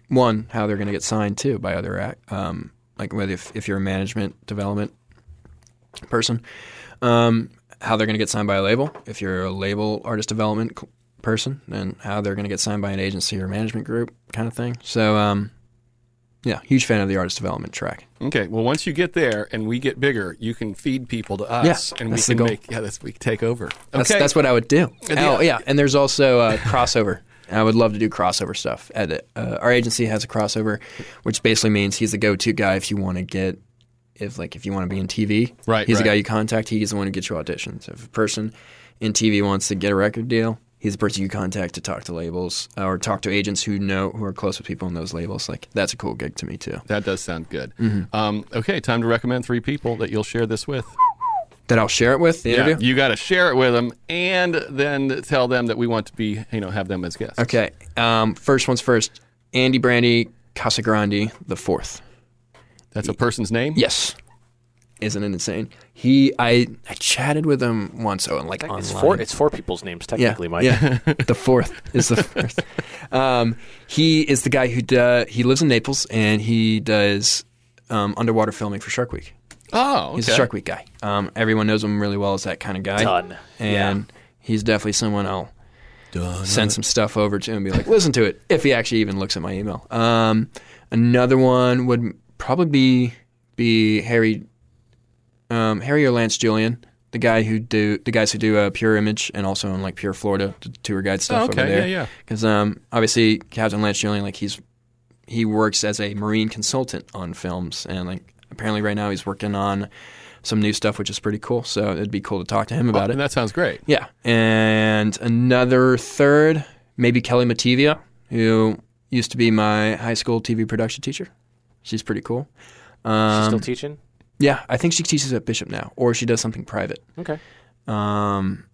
one how they're going to get signed too by other um, like whether if, if you're a management development person um, how they're going to get signed by a label. If you're a label artist development person then how they're going to get signed by an agency or management group kind of thing. So um, yeah huge fan of the artist development track Okay, well, once you get there and we get bigger, you can feed people to us, Yeah, and we can make yeah, that's we can take over. Okay, that's, that's what I would do. Oh yeah, and there's also uh, crossover. <laughs> I would love to do crossover stuff. At it. Uh, our agency has a crossover, which basically means he's the go-to guy if you want to get, if like if you want to be in TV. Right, He's right. the guy you contact. He's the one who gets you auditions. If a person in TV wants to get a record deal, he's the person you contact to talk to labels or talk to agents who know who are close with people in those labels. Like that's a cool gig to me too. That does sound good. Mm-hmm. Um, okay, time to recommend three people that you'll share this with. That I'll share it with Yeah, interview. you got to share it with them, and then tell them that we want to be, you know, have them as guests. Okay. Um, first one's first. Andy Brandy Casagrande the fourth. that's a person's name. Yes. Isn't it insane? He, I, I chatted with him once, oh, and like online. It's four. It's four people's names yeah, technically, Mike. yeah. <laughs> the fourth is the first. Um, he is the guy who do, he lives in Naples and he does um, underwater filming for Shark Week. Oh, okay. He's a Shark Week guy. Um, everyone knows him really well as that kind of guy. Done. And he's definitely someone I'll send some stuff over to and be like, listen to it, if he actually even looks at my email. Um, another one would probably be be Harry um, Harry or Lance Julian, the guy who do the guys who do uh, Pure Image and also in like Pure Florida the tour guide stuff Oh, okay, over there. yeah, yeah. Because um, obviously Captain Lance Julian, like he's he works as a marine consultant on films, and like apparently right now he's working on some new stuff, which is pretty cool. So it'd be cool to talk to him about Oh, it. and that sounds great. Yeah, and another third, maybe Kelly Mativia, who used to be my high school TV production teacher. She's pretty cool. She's Um, still teaching. Yeah, I think she teaches at Bishop now, or she does something private. Okay. Um,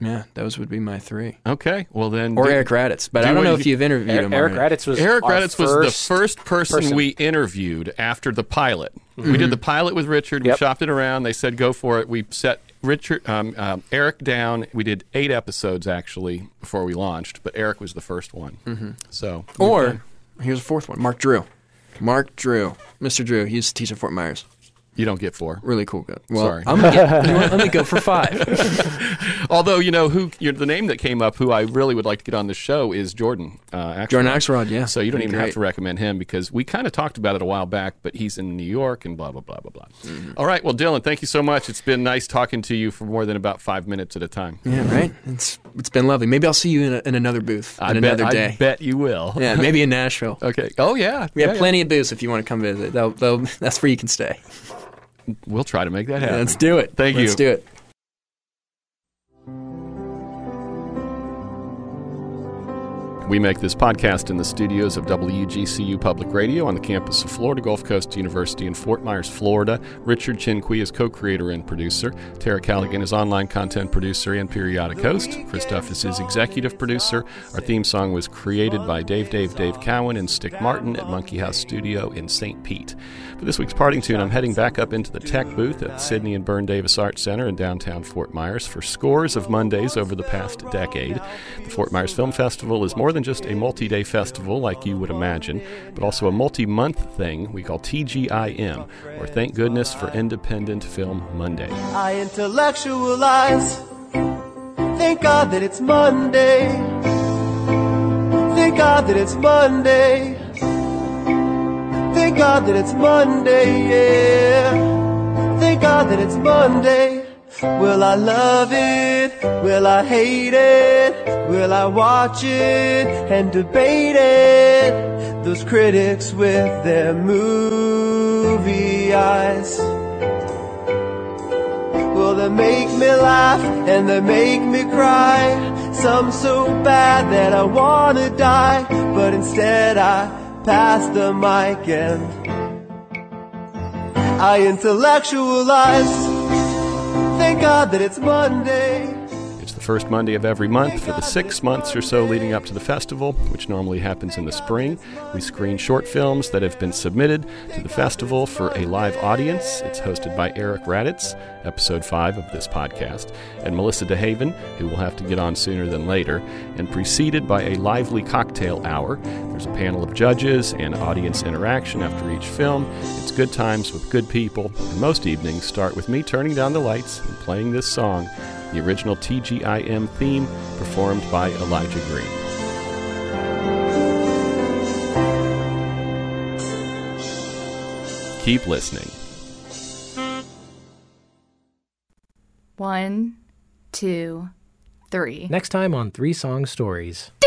yeah, those would be my three. Okay, well then, Or do- Eric Raddatz, but do I don't know you- if you've interviewed Eric, him. Eric already. Raddatz was Eric Raddatz was the first person, person. we interviewed after the pilot. We did the pilot with Richard. We Yep. shopped it around. They said go for it. We set Richard, um, um, Eric down. We did eight episodes actually before we launched, but Eric was the first one. Mm-hmm. So Or here's a fourth one, Mark Drew. Mark Drew, Mr. Drew. He used to teach at Fort Myers. You don't get four. Really cool guy. Well, Sorry. I'm gonna, get, <laughs> you know what? I'm go for five. <laughs> Although you know who you're, the name that came up, who I really would like to get on the show is Jordan. Uh, actually. Jordan Axelrod, yeah. So you don't even have to recommend him because we kind of talked about it a while back, but he's in New York and blah blah blah blah blah. Mm-hmm. All right, well, Dylan, thank you so much. It's been nice talking to you for more than about five minutes at a time. Yeah, right. It's it's been lovely. Maybe I'll see you in, a, in another booth I in bet, another I day. bet you will. Yeah, maybe in Nashville. <laughs> Okay. Oh yeah. We have Yeah, plenty of booths if you want to come visit. They'll, they'll, that's where you can stay. We'll try to make that happen. Let's do it. Thank you. Let's do it. We make this podcast in the studios of WGCU Public Radio on the campus of Florida Gulf Coast University in Fort Myers, Florida. Richard Chinqui is co creator and producer. Tara Callaghan is online content producer and periodic host. Chris Duffus is executive producer. Our theme song was created by Dave Dave Dave Cowan and Stick Martin at Monkey House Studio in St. Pete. For this week's parting tune, I'm heading back up into the tech booth at the Sidney and Berne Davis Arts Center in downtown Fort Myers for scores of Mondays over the past decade. The Fort Myers Film Festival is more than than just a multi day festival like you would imagine, but also a multi month thing we call TGIM, or Thank Goodness for Independent Film Monday. I intellectualize. Thank God that it's Monday. Thank God that it's Monday. Thank God that it's Monday, yeah. Thank God that it's Monday. Will I love it? Will I hate it? Will I watch it and debate it? Those critics with their movie eyes. Will they make me laugh and they make me cry. Some so bad that I wanna die, but instead I pass the mic and I intellectualize. Thank God that it's Monday. It's the first Monday of every month for the six months or so leading up to the festival, which normally happens in the spring. We screen short films that have been submitted to the festival for a live audience. It's hosted by Eric Raddatz, episode five of this podcast, and Melissa DeHaven, who will have to get on sooner than later, and preceded by a lively cocktail hour. There's a panel of judges and audience interaction after each film. It's good times with good people, and most evenings start with me turning down the lights and playing this song the original TGIM theme performed by Elijah Green. Keep listening. One, two, three. Next time on Three Song Stories. <laughs>